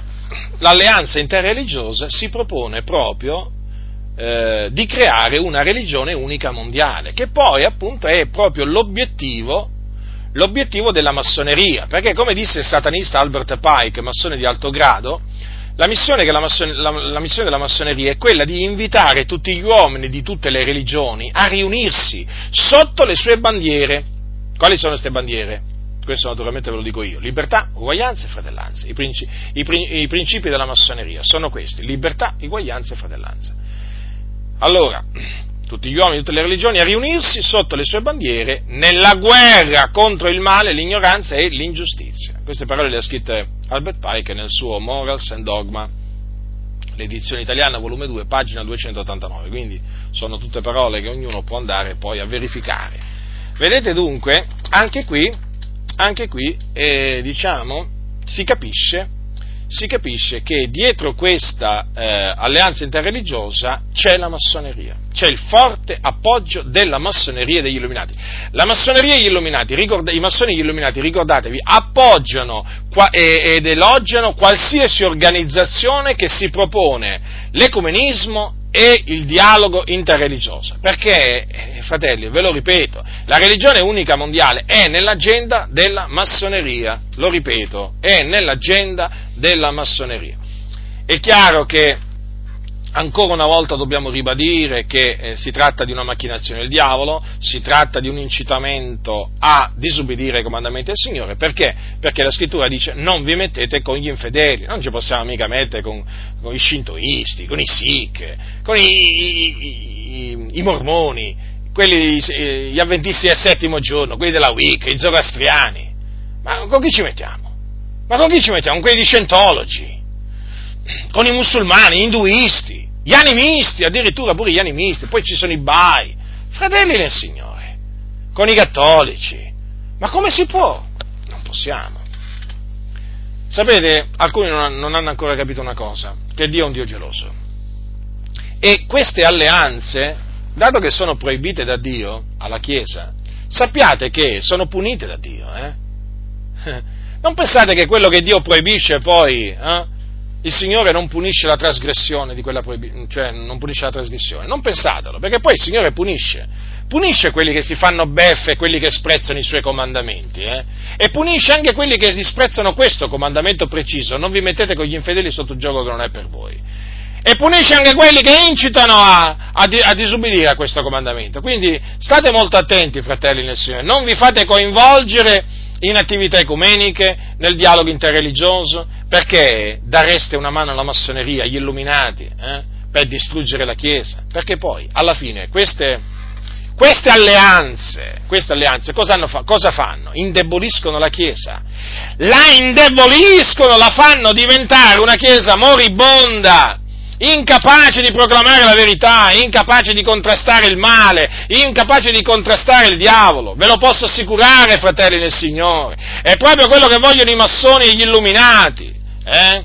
l'alleanza interreligiosa si propone proprio eh, di creare una religione unica mondiale, che poi appunto è proprio l'obiettivo, l'obiettivo della massoneria, perché come disse il satanista Albert Pike, massone di alto grado, la missione, la, massone, la, la missione, della massoneria è quella di invitare tutti gli uomini di tutte le religioni a riunirsi sotto le sue bandiere. Quali sono queste bandiere? questo naturalmente ve lo dico io, libertà, uguaglianza e fratellanza. I, principi, i, i principi della massoneria sono questi, libertà, uguaglianza e fratellanza. Allora, tutti gli uomini tutte le religioni a riunirsi sotto le sue bandiere nella guerra contro il male, l'ignoranza e l'ingiustizia. Queste parole le ha scritte Albert Pike nel suo Morals and Dogma, l'edizione italiana volume 2, pagina 289, quindi sono tutte parole che ognuno può andare poi a verificare. Vedete dunque, anche qui, anche qui eh, diciamo, si capisce si capisce che dietro questa eh, alleanza interreligiosa c'è la massoneria, c'è il forte appoggio della massoneria e degli illuminati. La massoneria e gli illuminati, ricorda, i massoni e gli illuminati, ricordatevi, appoggiano qua, ed elogiano qualsiasi organizzazione che si propone l'ecumenismo e il dialogo interreligioso. Perché, eh, fratelli, ve lo ripeto, la religione unica mondiale è nell'agenda della massoneria, lo ripeto, è nell'agenda della massoneria. È chiaro che ancora una volta dobbiamo ribadire che eh, si tratta di una macchinazione del diavolo, si tratta di un incitamento a disobbedire ai comandamenti del Signore, perché? Perché la scrittura dice non vi mettete con gli infedeli, non ci possiamo mica mettere con, con i shintoisti, con i sikh, con i, i, i, i mormoni, quelli, eh, gli avventisti del settimo giorno, quelli della Wicca, i zoroastriani, ma con chi ci mettiamo? Ma con chi ci mettiamo? Con quelli di Scientologi, con i musulmani, gli induisti, gli animisti, addirittura pure gli animisti, poi ci sono i bai, fratelli del Signore, con i cattolici. Ma come si può? Non possiamo. Sapete, alcuni non hanno ancora capito una cosa, che Dio è un Dio geloso. E queste alleanze, dato che sono proibite da Dio alla Chiesa, sappiate che sono punite da Dio. Eh? Non pensate che quello che Dio proibisce poi eh, il Signore non punisce la trasgressione di quella proibizione, cioè non punisce la trasgressione, non pensatelo, perché poi il Signore punisce, punisce quelli che si fanno beffe, quelli che sprezzano i suoi comandamenti, eh? e punisce anche quelli che disprezzano questo comandamento preciso, non vi mettete con gli infedeli sotto gioco che non è per voi. E punisce anche quelli che incitano a, a, a disubbidire a questo comandamento. Quindi state molto attenti, fratelli nel Signore, non vi fate coinvolgere in attività ecumeniche, nel dialogo interreligioso, perché dareste una mano alla massoneria, agli illuminati, eh, per distruggere la Chiesa? Perché poi, alla fine, queste, queste alleanze, queste alleanze cosa, fa, cosa, fanno? Indeboliscono la Chiesa, la indeboliscono, la fanno diventare una Chiesa moribonda, incapace di proclamare la verità, incapace di contrastare il male, incapace di contrastare il diavolo. Ve lo posso assicurare, fratelli del Signore. È proprio quello che vogliono i massoni e gli illuminati. Eh?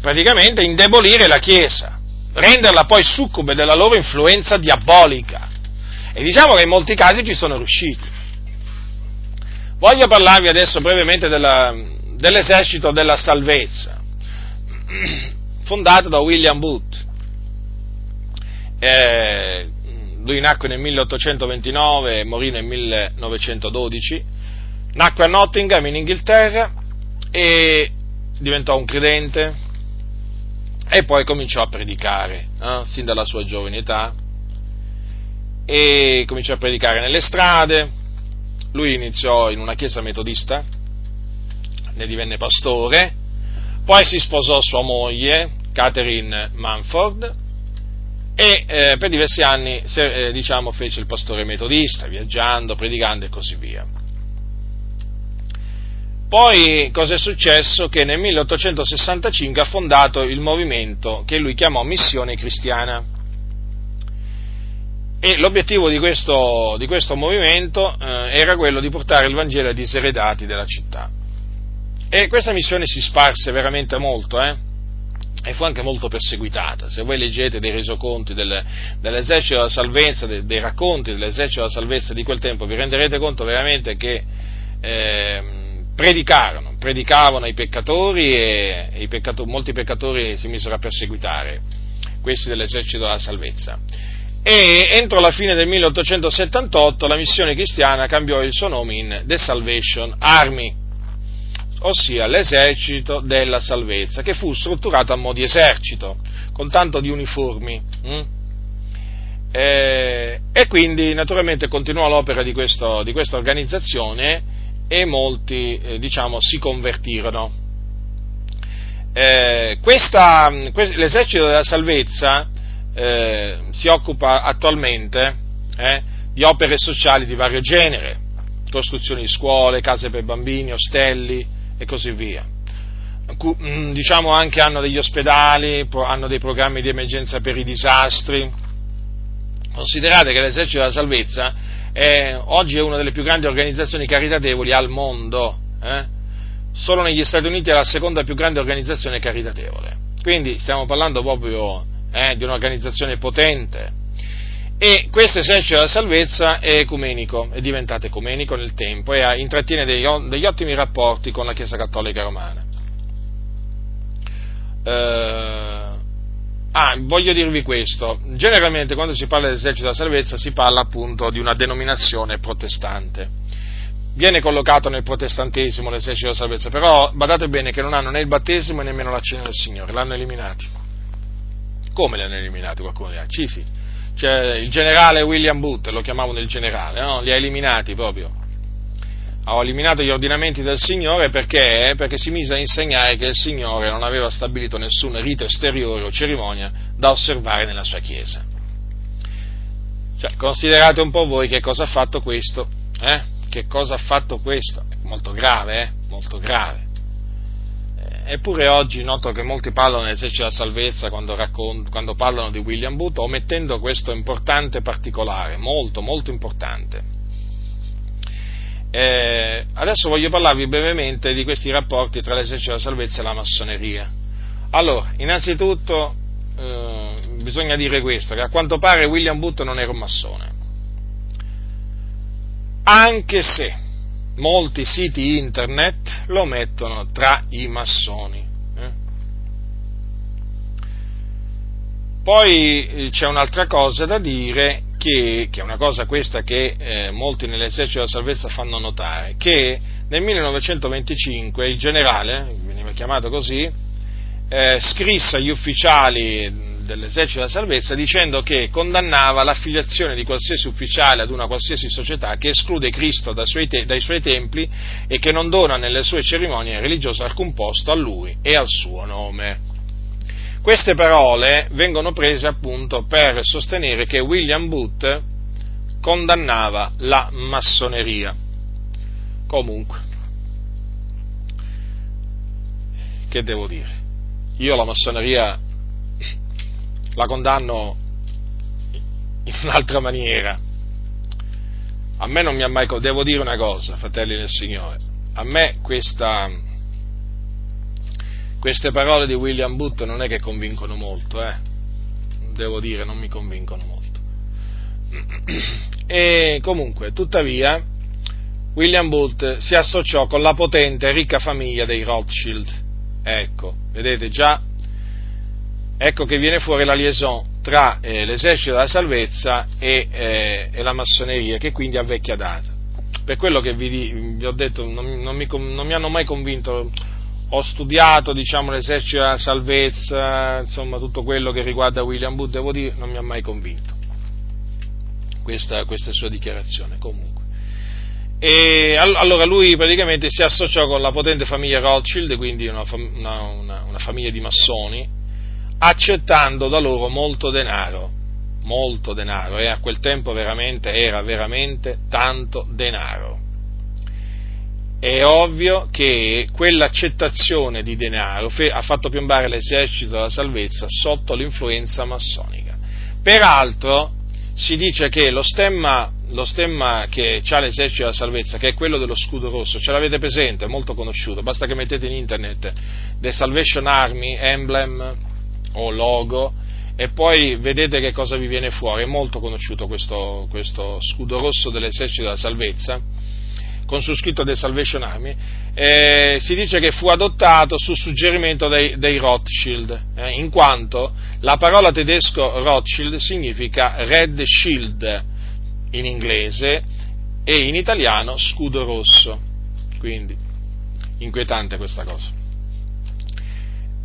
Praticamente indebolire la Chiesa, renderla poi succube della loro influenza diabolica. E diciamo che in molti casi ci sono riusciti. Voglio parlarvi adesso brevemente della, dell'esercito della salvezza fondato da William Booth. Eh, lui nacque nel 1829 e morì nel 1912. Nacque a Nottingham in Inghilterra e diventò un credente e poi cominciò a predicare, eh, sin dalla sua giovane età, e cominciò a predicare nelle strade. Lui iniziò in una chiesa metodista, ne divenne pastore poi si sposò sua moglie, Catherine Manford, e eh, per diversi anni se, eh, diciamo, fece il pastore metodista, viaggiando, predicando e così via. Poi cosa è successo? Che nel 1865 ha fondato il movimento che lui chiamò Missione Cristiana. E l'obiettivo di questo, di questo movimento eh, era quello di portare il Vangelo ai diseredati della città. E questa missione si sparse veramente molto, eh? e fu anche molto perseguitata. Se voi leggete dei resoconti del, dell'esercito della salvezza, dei, dei, racconti dell'esercito della salvezza di quel tempo, vi renderete conto veramente che eh, predicarono, predicavano ai peccatori e, e i peccatori, molti peccatori si misero a perseguitare questi dell'esercito della salvezza. E entro la fine del 1878 la missione cristiana cambiò il suo nome in The Salvation Army ossia l'esercito della salvezza, che fu strutturato a mo' di esercito, con tanto di uniformi. Hm? E, e, quindi naturalmente continuò l'opera di, questo, di questa organizzazione e molti eh, diciamo, si convertirono. Eh, questa, l'esercito della salvezza eh, si occupa attualmente eh, di opere sociali di vario genere, costruzione di scuole, case per bambini, ostelli, e così via. mm, diciamo anche hanno degli ospedali, hanno dei programmi di emergenza per i disastri. Considerate che l'esercito della salvezza è, oggi è una delle più grandi organizzazioni caritatevoli al mondo. Eh? Solo negli Stati Uniti è la seconda più grande organizzazione caritatevole. Quindi stiamo parlando proprio eh, di un'organizzazione potente. E questo esercito della salvezza è ecumenico, è diventato ecumenico nel tempo e intrattiene degli, degli ottimi rapporti con la Chiesa Cattolica Romana. Eh, ah, voglio dirvi questo, generalmente quando si parla dell'esercito della salvezza si parla appunto di una denominazione protestante. Viene collocato nel protestantesimo l'esercito della salvezza, però badate bene che non hanno né il battesimo e nemmeno la cena del Signore, l'hanno eliminati. Come li hanno eliminati qualcuno dirà? Sì, sì cioè, il generale William Booth, lo chiamavano il generale, no? li ha eliminati proprio. Ha eliminato gli ordinamenti del Signore perché? perché si mise a insegnare che il Signore non aveva stabilito nessun rito esteriore o cerimonia da osservare nella sua Chiesa. Cioè, considerate un po' voi che cosa ha fatto questo, eh? Che cosa ha fatto questo? Molto grave, eh? Molto grave. Eppure oggi noto che molti parlano dell'esercito della salvezza quando, raccont- quando parlano di William Booth, omettendo questo importante particolare, molto, molto importante. Eh, adesso voglio parlarvi brevemente di questi rapporti tra l'esercito della salvezza e la massoneria. Allora, innanzitutto eh, bisogna dire questo, che a quanto pare William Booth non era un massone. Anche se molti siti internet lo mettono tra i massoni. Eh? Poi eh, c'è un'altra cosa da dire, che, che è una cosa questa che eh, molti nell'esercito della salvezza fanno notare, che nel 1925 il generale, veniva chiamato così, eh, scrisse agli ufficiali dell'esercito della salvezza dicendo che condannava l'affiliazione di qualsiasi ufficiale ad una qualsiasi società che esclude Cristo dai suoi, te- dai suoi templi e che non dona nelle sue cerimonie religiose alcun posto a lui e al suo nome. Queste parole vengono prese appunto per sostenere che William Booth condannava la massoneria. Comunque, che devo dire? Io la massoneria la condanno in un'altra maniera. A me non mi ha mai, devo dire una cosa, fratelli del Signore, a me questa, queste parole di William Booth non è che convincono molto, eh? devo dire, non mi convincono molto. E comunque, tuttavia, William Booth si associò con la potente e ricca famiglia dei Rothschild. Ecco, vedete già ecco che viene fuori la liaison tra eh, l'esercito della salvezza e, eh, e, la massoneria, che quindi ha vecchia data. Per quello che vi, vi ho detto, non, non, mi, non, mi, hanno mai convinto, ho studiato diciamo, l'esercito della salvezza, insomma tutto quello che riguarda William Booth, devo dire, non mi ha mai convinto questa, questa sua dichiarazione comunque. E allora lui praticamente si associò con la potente famiglia Rothschild, quindi una, una, una famiglia di massoni, accettando da loro molto denaro, molto denaro, e a quel tempo veramente era veramente tanto denaro. È ovvio che quell'accettazione di denaro ha fatto piombare l'esercito della salvezza sotto l'influenza massonica. Peraltro si dice che lo stemma, lo stemma che ha l'esercito della salvezza, che è quello dello scudo rosso, ce l'avete presente, è molto conosciuto, basta che mettete in internet The Salvation Army Emblem o logo e poi vedete che cosa vi viene fuori. È molto conosciuto questo, questo scudo rosso dell'esercito della salvezza, con su scritto The Salvation Army, eh, si dice che fu adottato su suggerimento dei, dei Rothschild, eh, in quanto la parola tedesco Rothschild significa Red Shield in inglese e in italiano scudo rosso. Quindi, inquietante questa cosa.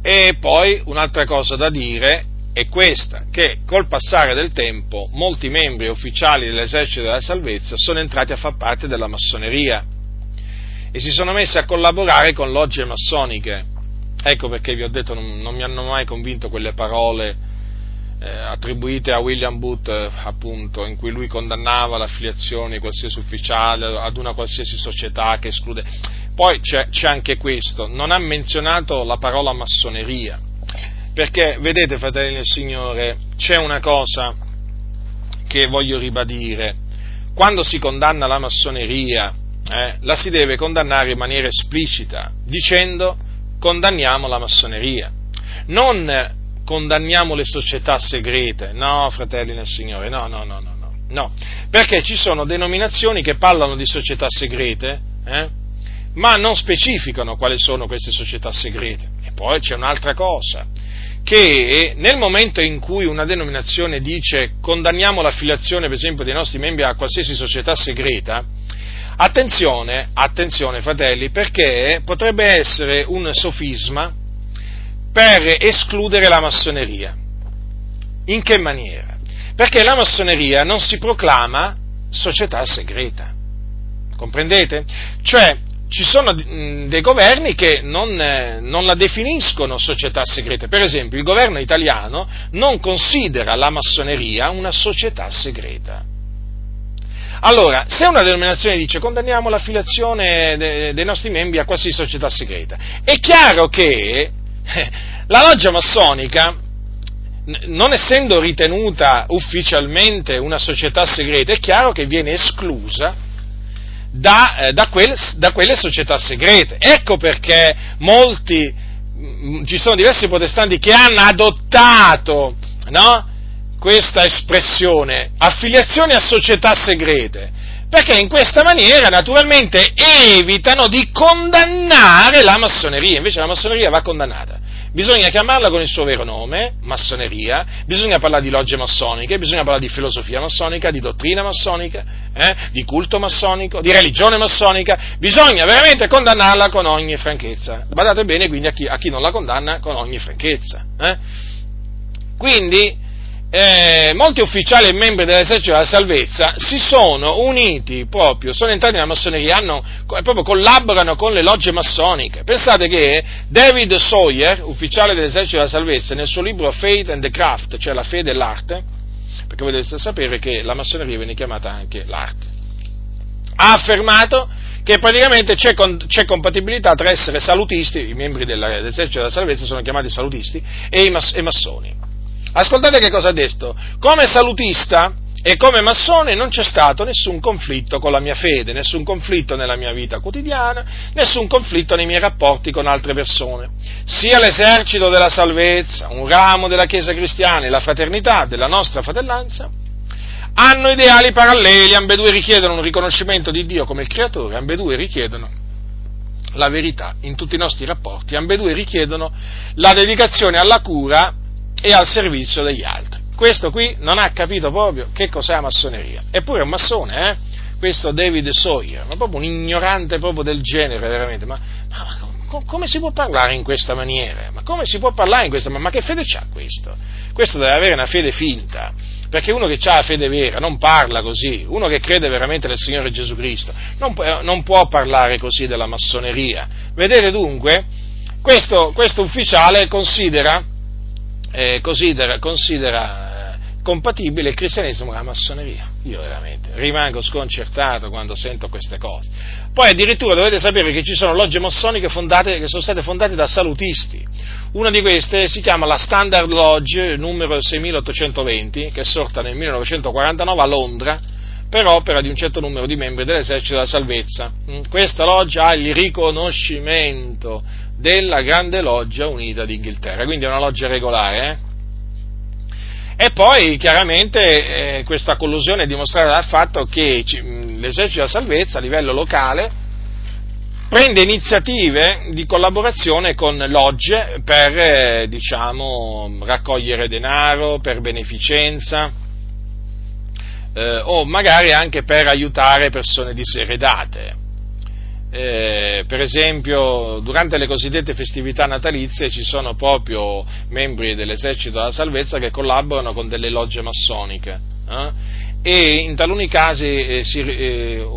E poi un'altra cosa da dire è questa, che col passare del tempo molti membri ufficiali dell'esercito della salvezza sono entrati a far parte della massoneria e si sono messi a collaborare con logge massoniche. Ecco perché vi ho detto non, non mi hanno mai convinto quelle parole eh, attribuite a William Booth, eh, appunto, in cui lui condannava l'affiliazione di qualsiasi ufficiale ad una qualsiasi società che esclude. Poi c'è, c'è anche questo, non ha menzionato la parola massoneria, perché vedete, fratelli del Signore, c'è una cosa che voglio ribadire. Quando si condanna la massoneria, eh, la si deve condannare in maniera esplicita, dicendo condanniamo la massoneria. Non condanniamo le società segrete, no, fratelli nel Signore, no, no, no, no, no, perché ci sono denominazioni che parlano di società segrete, eh, ma non specificano quali sono queste società segrete. E poi c'è un'altra cosa, che nel momento in cui una denominazione dice condanniamo l'affiliazione, per esempio, dei nostri membri a qualsiasi società segreta, attenzione, attenzione fratelli, perché potrebbe essere un sofisma per escludere la massoneria. In che maniera? Perché la massoneria non si proclama società segreta. Comprendete? Cioè, ci sono dei governi che non, eh, non, la definiscono società segreta. Per esempio, il governo italiano non considera la massoneria una società segreta. Allora, se una denominazione dice condanniamo l'affiliazione de, dei nostri membri a qualsiasi società segreta, è chiaro che la loggia massonica, non essendo ritenuta ufficialmente una società segreta, è chiaro che viene esclusa da, eh, da, quel, da quelle società segrete. Ecco perché molti, mm, ci sono diversi protestanti che hanno adottato no, questa espressione, affiliazione a società segrete, perché in questa maniera naturalmente evitano di condannare la massoneria, invece la massoneria va condannata. Bisogna chiamarla con il suo vero nome, massoneria, bisogna parlare di logge massoniche, bisogna parlare di filosofia massonica, di dottrina massonica, eh, di culto massonico, di religione massonica, bisogna veramente condannarla con ogni franchezza. Badate bene quindi a chi, a chi non la condanna con ogni franchezza. Eh. Quindi, eh, molti ufficiali e membri dell'esercito della salvezza si sono uniti proprio, sono entrati nella massoneria, hanno, proprio collaborano con le logge massoniche. Pensate che David Sawyer, ufficiale dell'esercito della salvezza, nel suo libro Faith and the Craft, cioè la fede e l'arte, perché voi dovete sapere che la massoneria viene chiamata anche l'arte, ha affermato che praticamente c'è, c'è, compatibilità tra essere salutisti, i membri dell'esercito della salvezza sono chiamati salutisti, e i, mas- e massoni. Ascoltate che cosa ha detto. Come salutista e come massone non c'è stato nessun conflitto con la mia fede, nessun conflitto nella mia vita quotidiana, nessun conflitto nei miei rapporti con altre persone. Sia l'esercito della salvezza, un ramo della Chiesa cristiana e la fraternità della nostra fratellanza, hanno ideali paralleli, ambedue richiedono un riconoscimento di Dio come il creatore, ambedue richiedono la verità in tutti i nostri rapporti, ambedue richiedono la dedicazione alla cura e al servizio degli altri. Questo qui non ha capito proprio che cos'è la massoneria. Eppure è un massone, eh? Questo David Sawyer, ma proprio un ignorante proprio del genere, veramente. Ma, ma, ma come si può parlare in questa maniera? Ma come si può parlare in questa maniera? Ma che fede c'ha questo? Questo deve avere una fede finta, perché uno che ha la fede vera non parla così, uno che crede veramente nel Signore Gesù Cristo non può, non può parlare così della massoneria. Vedete dunque, questo, questo ufficiale considera eh, considera, considera eh, compatibile il cristianesimo con la massoneria. Io veramente rimango sconcertato quando sento queste cose. Poi addirittura dovete sapere che ci sono logge massoniche fondate, che sono state fondate da salutisti. Una di queste si chiama la Standard Lodge numero 6820, che è sorta nel 1949 a Londra per opera di un certo numero di membri dell'esercito della salvezza. Mm, questa loggia ha il riconoscimento della Grande Loggia Unita d'Inghilterra, quindi è una loggia regolare. Eh? E poi chiaramente eh, questa collusione è dimostrata dal fatto che l'esercito della salvezza a livello locale prende iniziative di collaborazione con logge per eh, diciamo, raccogliere denaro, per beneficenza eh, o magari anche per aiutare persone diseredate eh, per esempio durante le cosiddette festività natalizie ci sono proprio membri dell'esercito della salvezza che collaborano con delle logge massoniche eh? e in taluni casi eh, si, eh,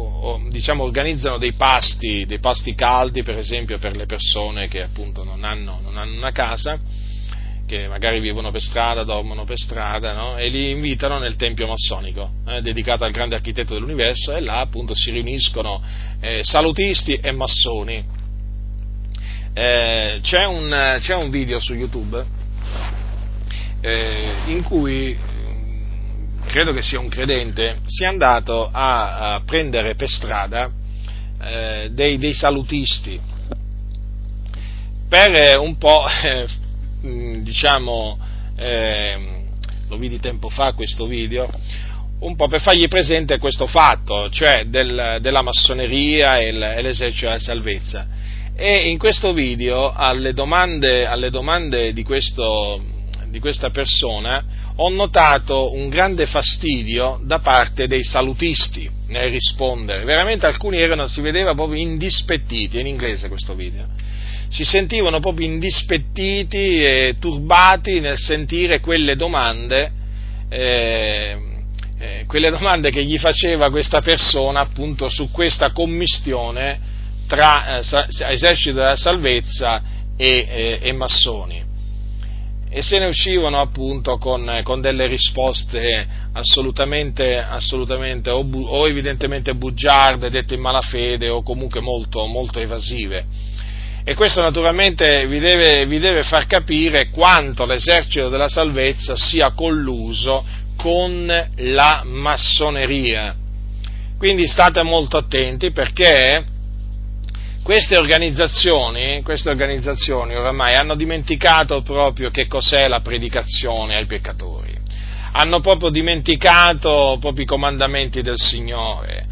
diciamo, organizzano dei pasti, dei pasti caldi per esempio per le persone che appunto non hanno, non hanno una casa che magari vivono per strada, dormono per strada, no? e li invitano nel tempio massonico, eh, dedicato al grande architetto dell'universo, e là appunto si riuniscono eh, salutisti e massoni. Eh, c'è, un, c'è, un, video su YouTube eh, in cui credo che sia un credente, sia andato a, a prendere per strada eh, dei, dei, salutisti per eh, un po', diciamo, eh, lo vidi tempo fa questo video, un po' per fargli presente questo fatto, cioè del, della massoneria e, l'esercito della salvezza. E in questo video alle domande, alle domande di, questo, di questa persona ho notato un grande fastidio da parte dei salutisti nel rispondere. Veramente alcuni erano, si vedeva proprio indispettiti, in inglese questo video, si sentivano proprio indispettiti e turbati nel sentire quelle domande, eh, eh, quelle domande che gli faceva questa persona appunto su questa commistione tra eh, esercito della salvezza e, eh, e massoni e se ne uscivano appunto con, con delle risposte assolutamente, assolutamente o, bu, o, evidentemente bugiarde, dette in malafede o comunque molto, molto evasive. E questo naturalmente vi deve, vi deve far capire quanto l'esercito della salvezza sia colluso con la massoneria. Quindi state molto attenti perché queste organizzazioni, queste organizzazioni oramai hanno dimenticato proprio che cos'è la predicazione ai peccatori, hanno proprio dimenticato proprio i comandamenti del Signore,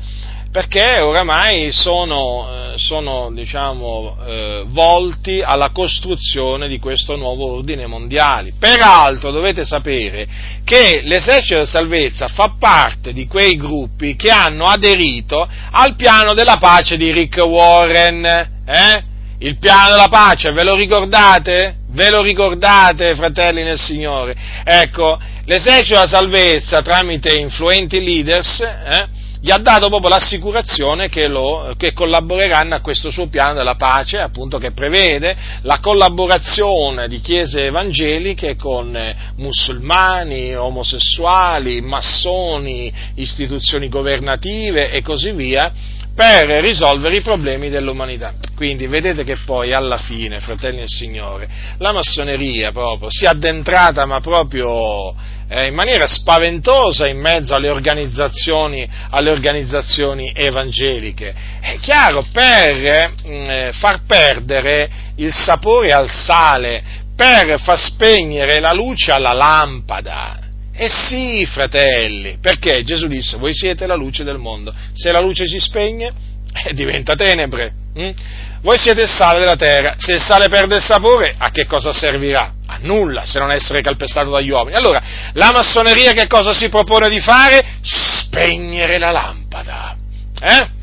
perché oramai sono, eh, sono diciamo, eh, volti alla costruzione di questo nuovo ordine mondiale. Peraltro dovete sapere che l'esercito della salvezza fa parte di quei gruppi che hanno aderito al piano della pace di Rick Warren. Eh? Il piano della pace, ve lo ricordate? Ve lo ricordate, fratelli nel Signore? Ecco, l'esercito della salvezza tramite influenti leaders eh, gli ha dato proprio l'assicurazione che, lo, che, collaboreranno a questo suo piano della pace, appunto che prevede la collaborazione di chiese evangeliche con eh, musulmani, omosessuali, massoni, istituzioni governative e così via, per risolvere i problemi dell'umanità. Quindi vedete che poi alla fine, fratelli del Signore, la massoneria proprio si è addentrata ma proprio eh, in maniera spaventosa in mezzo alle organizzazioni, alle organizzazioni evangeliche. È chiaro, per eh, far perdere il sapore al sale, per far spegnere la luce alla lampada. Eh sì, fratelli, perché Gesù disse, voi siete la luce del mondo, se la luce si spegne, eh, diventa tenebre. Hm? Voi siete il sale della terra, se il sale perde il sapore, a che cosa servirà? A nulla, se non essere calpestato dagli uomini. Allora, la massoneria che cosa si propone di fare? Spegnere la lampada. Eh?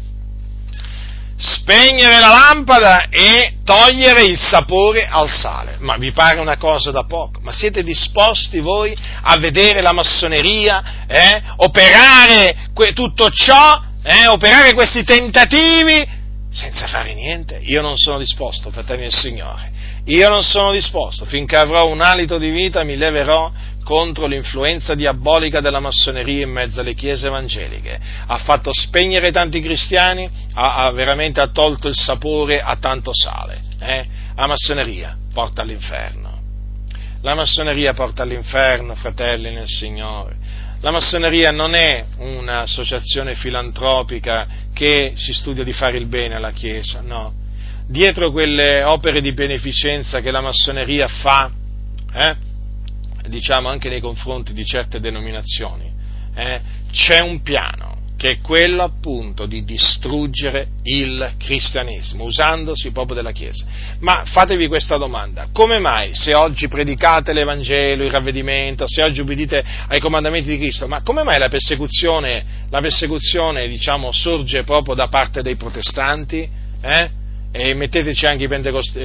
Spegnere la lampada e togliere il sapore al sale. Ma vi pare una cosa da poco? Ma siete disposti voi a vedere la massoneria eh? operare que- tutto ciò? Eh? Operare questi tentativi senza fare niente. Io non sono disposto, fratelli del Signore. Io non sono disposto. Finché avrò un alito di vita mi leverò contro l'influenza diabolica della massoneria in mezzo alle chiese evangeliche. Ha fatto spegnere tanti cristiani, ha, ha veramente ha tolto il sapore a tanto sale. Eh? La massoneria porta all'inferno. La massoneria porta all'inferno, fratelli nel Signore. La massoneria non è un'associazione filantropica che si studia di fare il bene alla Chiesa, no. Dietro quelle opere di beneficenza che la massoneria fa, eh, diciamo anche nei confronti di certe denominazioni, eh, c'è un piano che è quello appunto di distruggere il cristianesimo, usandosi proprio della Chiesa. Ma fatevi questa domanda, come mai se oggi predicate l'Evangelo, il ravvedimento, se oggi ubbidite ai comandamenti di Cristo, ma come mai la persecuzione, la persecuzione diciamo, sorge proprio da parte dei protestanti? Eh? e metteteci anche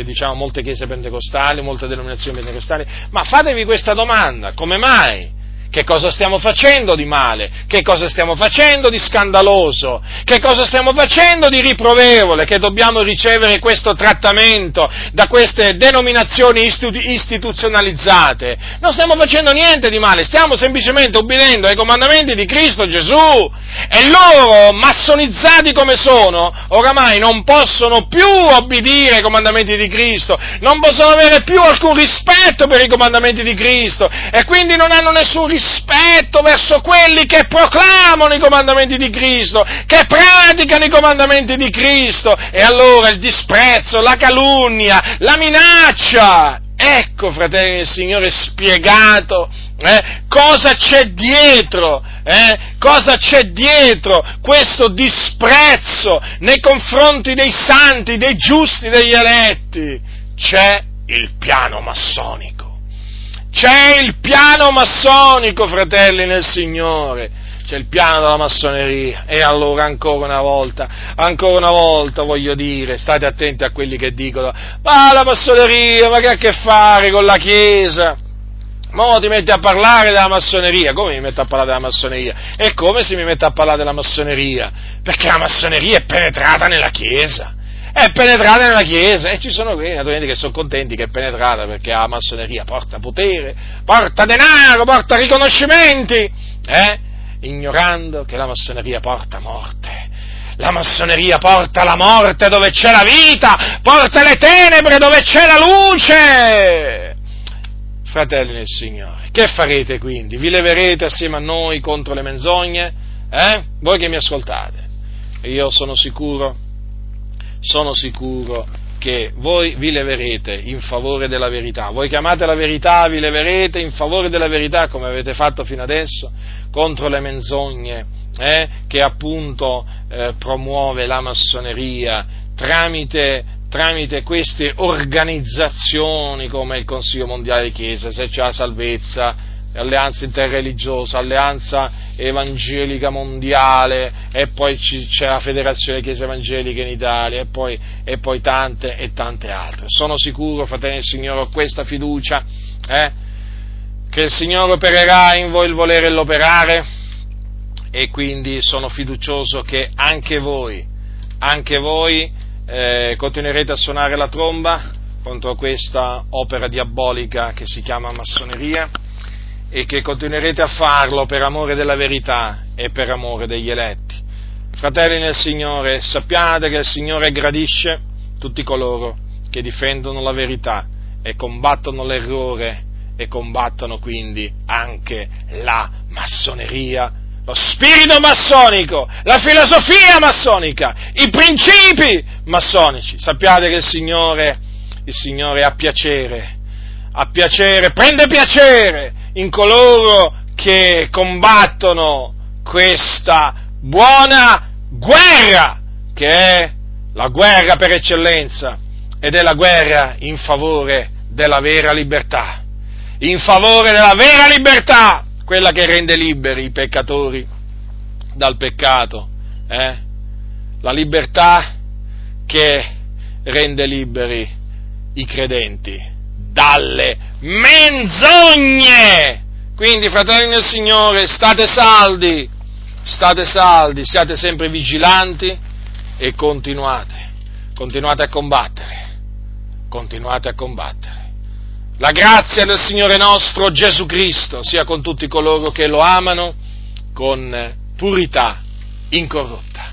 diciamo, molte chiese pentecostali, molte denominazioni pentecostali, ma fatevi questa domanda, come mai? Che cosa stiamo facendo di male? Che cosa stiamo facendo di scandaloso? Che cosa stiamo facendo di riprovevole? Che dobbiamo ricevere questo trattamento da queste denominazioni istituzionalizzate? Non stiamo facendo niente di male, stiamo semplicemente ubbidendo ai comandamenti di Cristo Gesù. E loro, massonizzati come sono, oramai non possono più obbedire ai comandamenti di Cristo, non possono avere più alcun rispetto per i comandamenti di Cristo e quindi non hanno nessun rispetto rispetto verso quelli che proclamano i comandamenti di Cristo, che praticano i comandamenti di Cristo, e allora il disprezzo, la calunnia, la minaccia. Ecco, fratelli del Signore, spiegato eh, cosa c'è dietro, eh, cosa c'è dietro questo disprezzo nei confronti dei santi, dei giusti, degli eletti. C'è il piano massonico. C'è il piano massonico, fratelli nel Signore. C'è il piano della massoneria. E allora ancora una volta, ancora una volta voglio dire, state attenti a quelli che dicono, ma la massoneria, ma che ha a che fare con la Chiesa? Ma ti metti a parlare della massoneria, come mi metto a parlare della massoneria? E come se mi metto a parlare della massoneria? Perché la massoneria è penetrata nella Chiesa è penetrata nella Chiesa e ci sono quelli naturalmente che sono contenti che è penetrata perché la massoneria porta potere, porta denaro, porta riconoscimenti, eh? ignorando che la massoneria porta morte. La massoneria porta la morte dove c'è la vita, porta le tenebre dove c'è la luce. Fratelli nel Signore, che farete quindi? Vi leverete assieme a noi contro le menzogne? Eh? Voi che mi ascoltate? Io sono sicuro sono sicuro che voi vi leverete in favore della verità. Voi chiamate la verità, vi leverete in favore della verità come avete fatto fino adesso contro le menzogne eh, che appunto eh, promuove la massoneria tramite, tramite queste organizzazioni come il Consiglio Mondiale di Chiesa, se c'è la salvezza, alleanza interreligiosa, alleanza evangelica mondiale e poi c'è la Federazione Chiesa Evangelica in Italia e poi, e poi tante e tante altre. Sono sicuro, fratelli del Signore, ho questa fiducia eh, che il Signore opererà in voi il volere e l'operare e quindi sono fiducioso che anche voi, anche voi eh, continuerete a suonare la tromba contro questa opera diabolica che si chiama massoneria e che continuerete a farlo per amore della verità e per amore degli eletti. Fratelli nel Signore, sappiate che il Signore gradisce tutti coloro che difendono la verità e combattono l'errore e combattono quindi anche la massoneria, lo spirito massonico, la filosofia massonica, i principi massonici. Sappiate che il Signore, il Signore ha piacere, ha piacere, prende piacere in coloro che combattono questa buona guerra, che è la guerra per eccellenza ed è la guerra in favore della vera libertà, in favore della vera libertà, quella che rende liberi i peccatori dal peccato, eh? la libertà che rende liberi i credenti dalle menzogne. Quindi, fratelli del Signore, state saldi, state saldi, siate sempre vigilanti e continuate, continuate a combattere, continuate a combattere. La grazia del Signore nostro Gesù Cristo sia con tutti coloro che lo amano con purità incorrotta.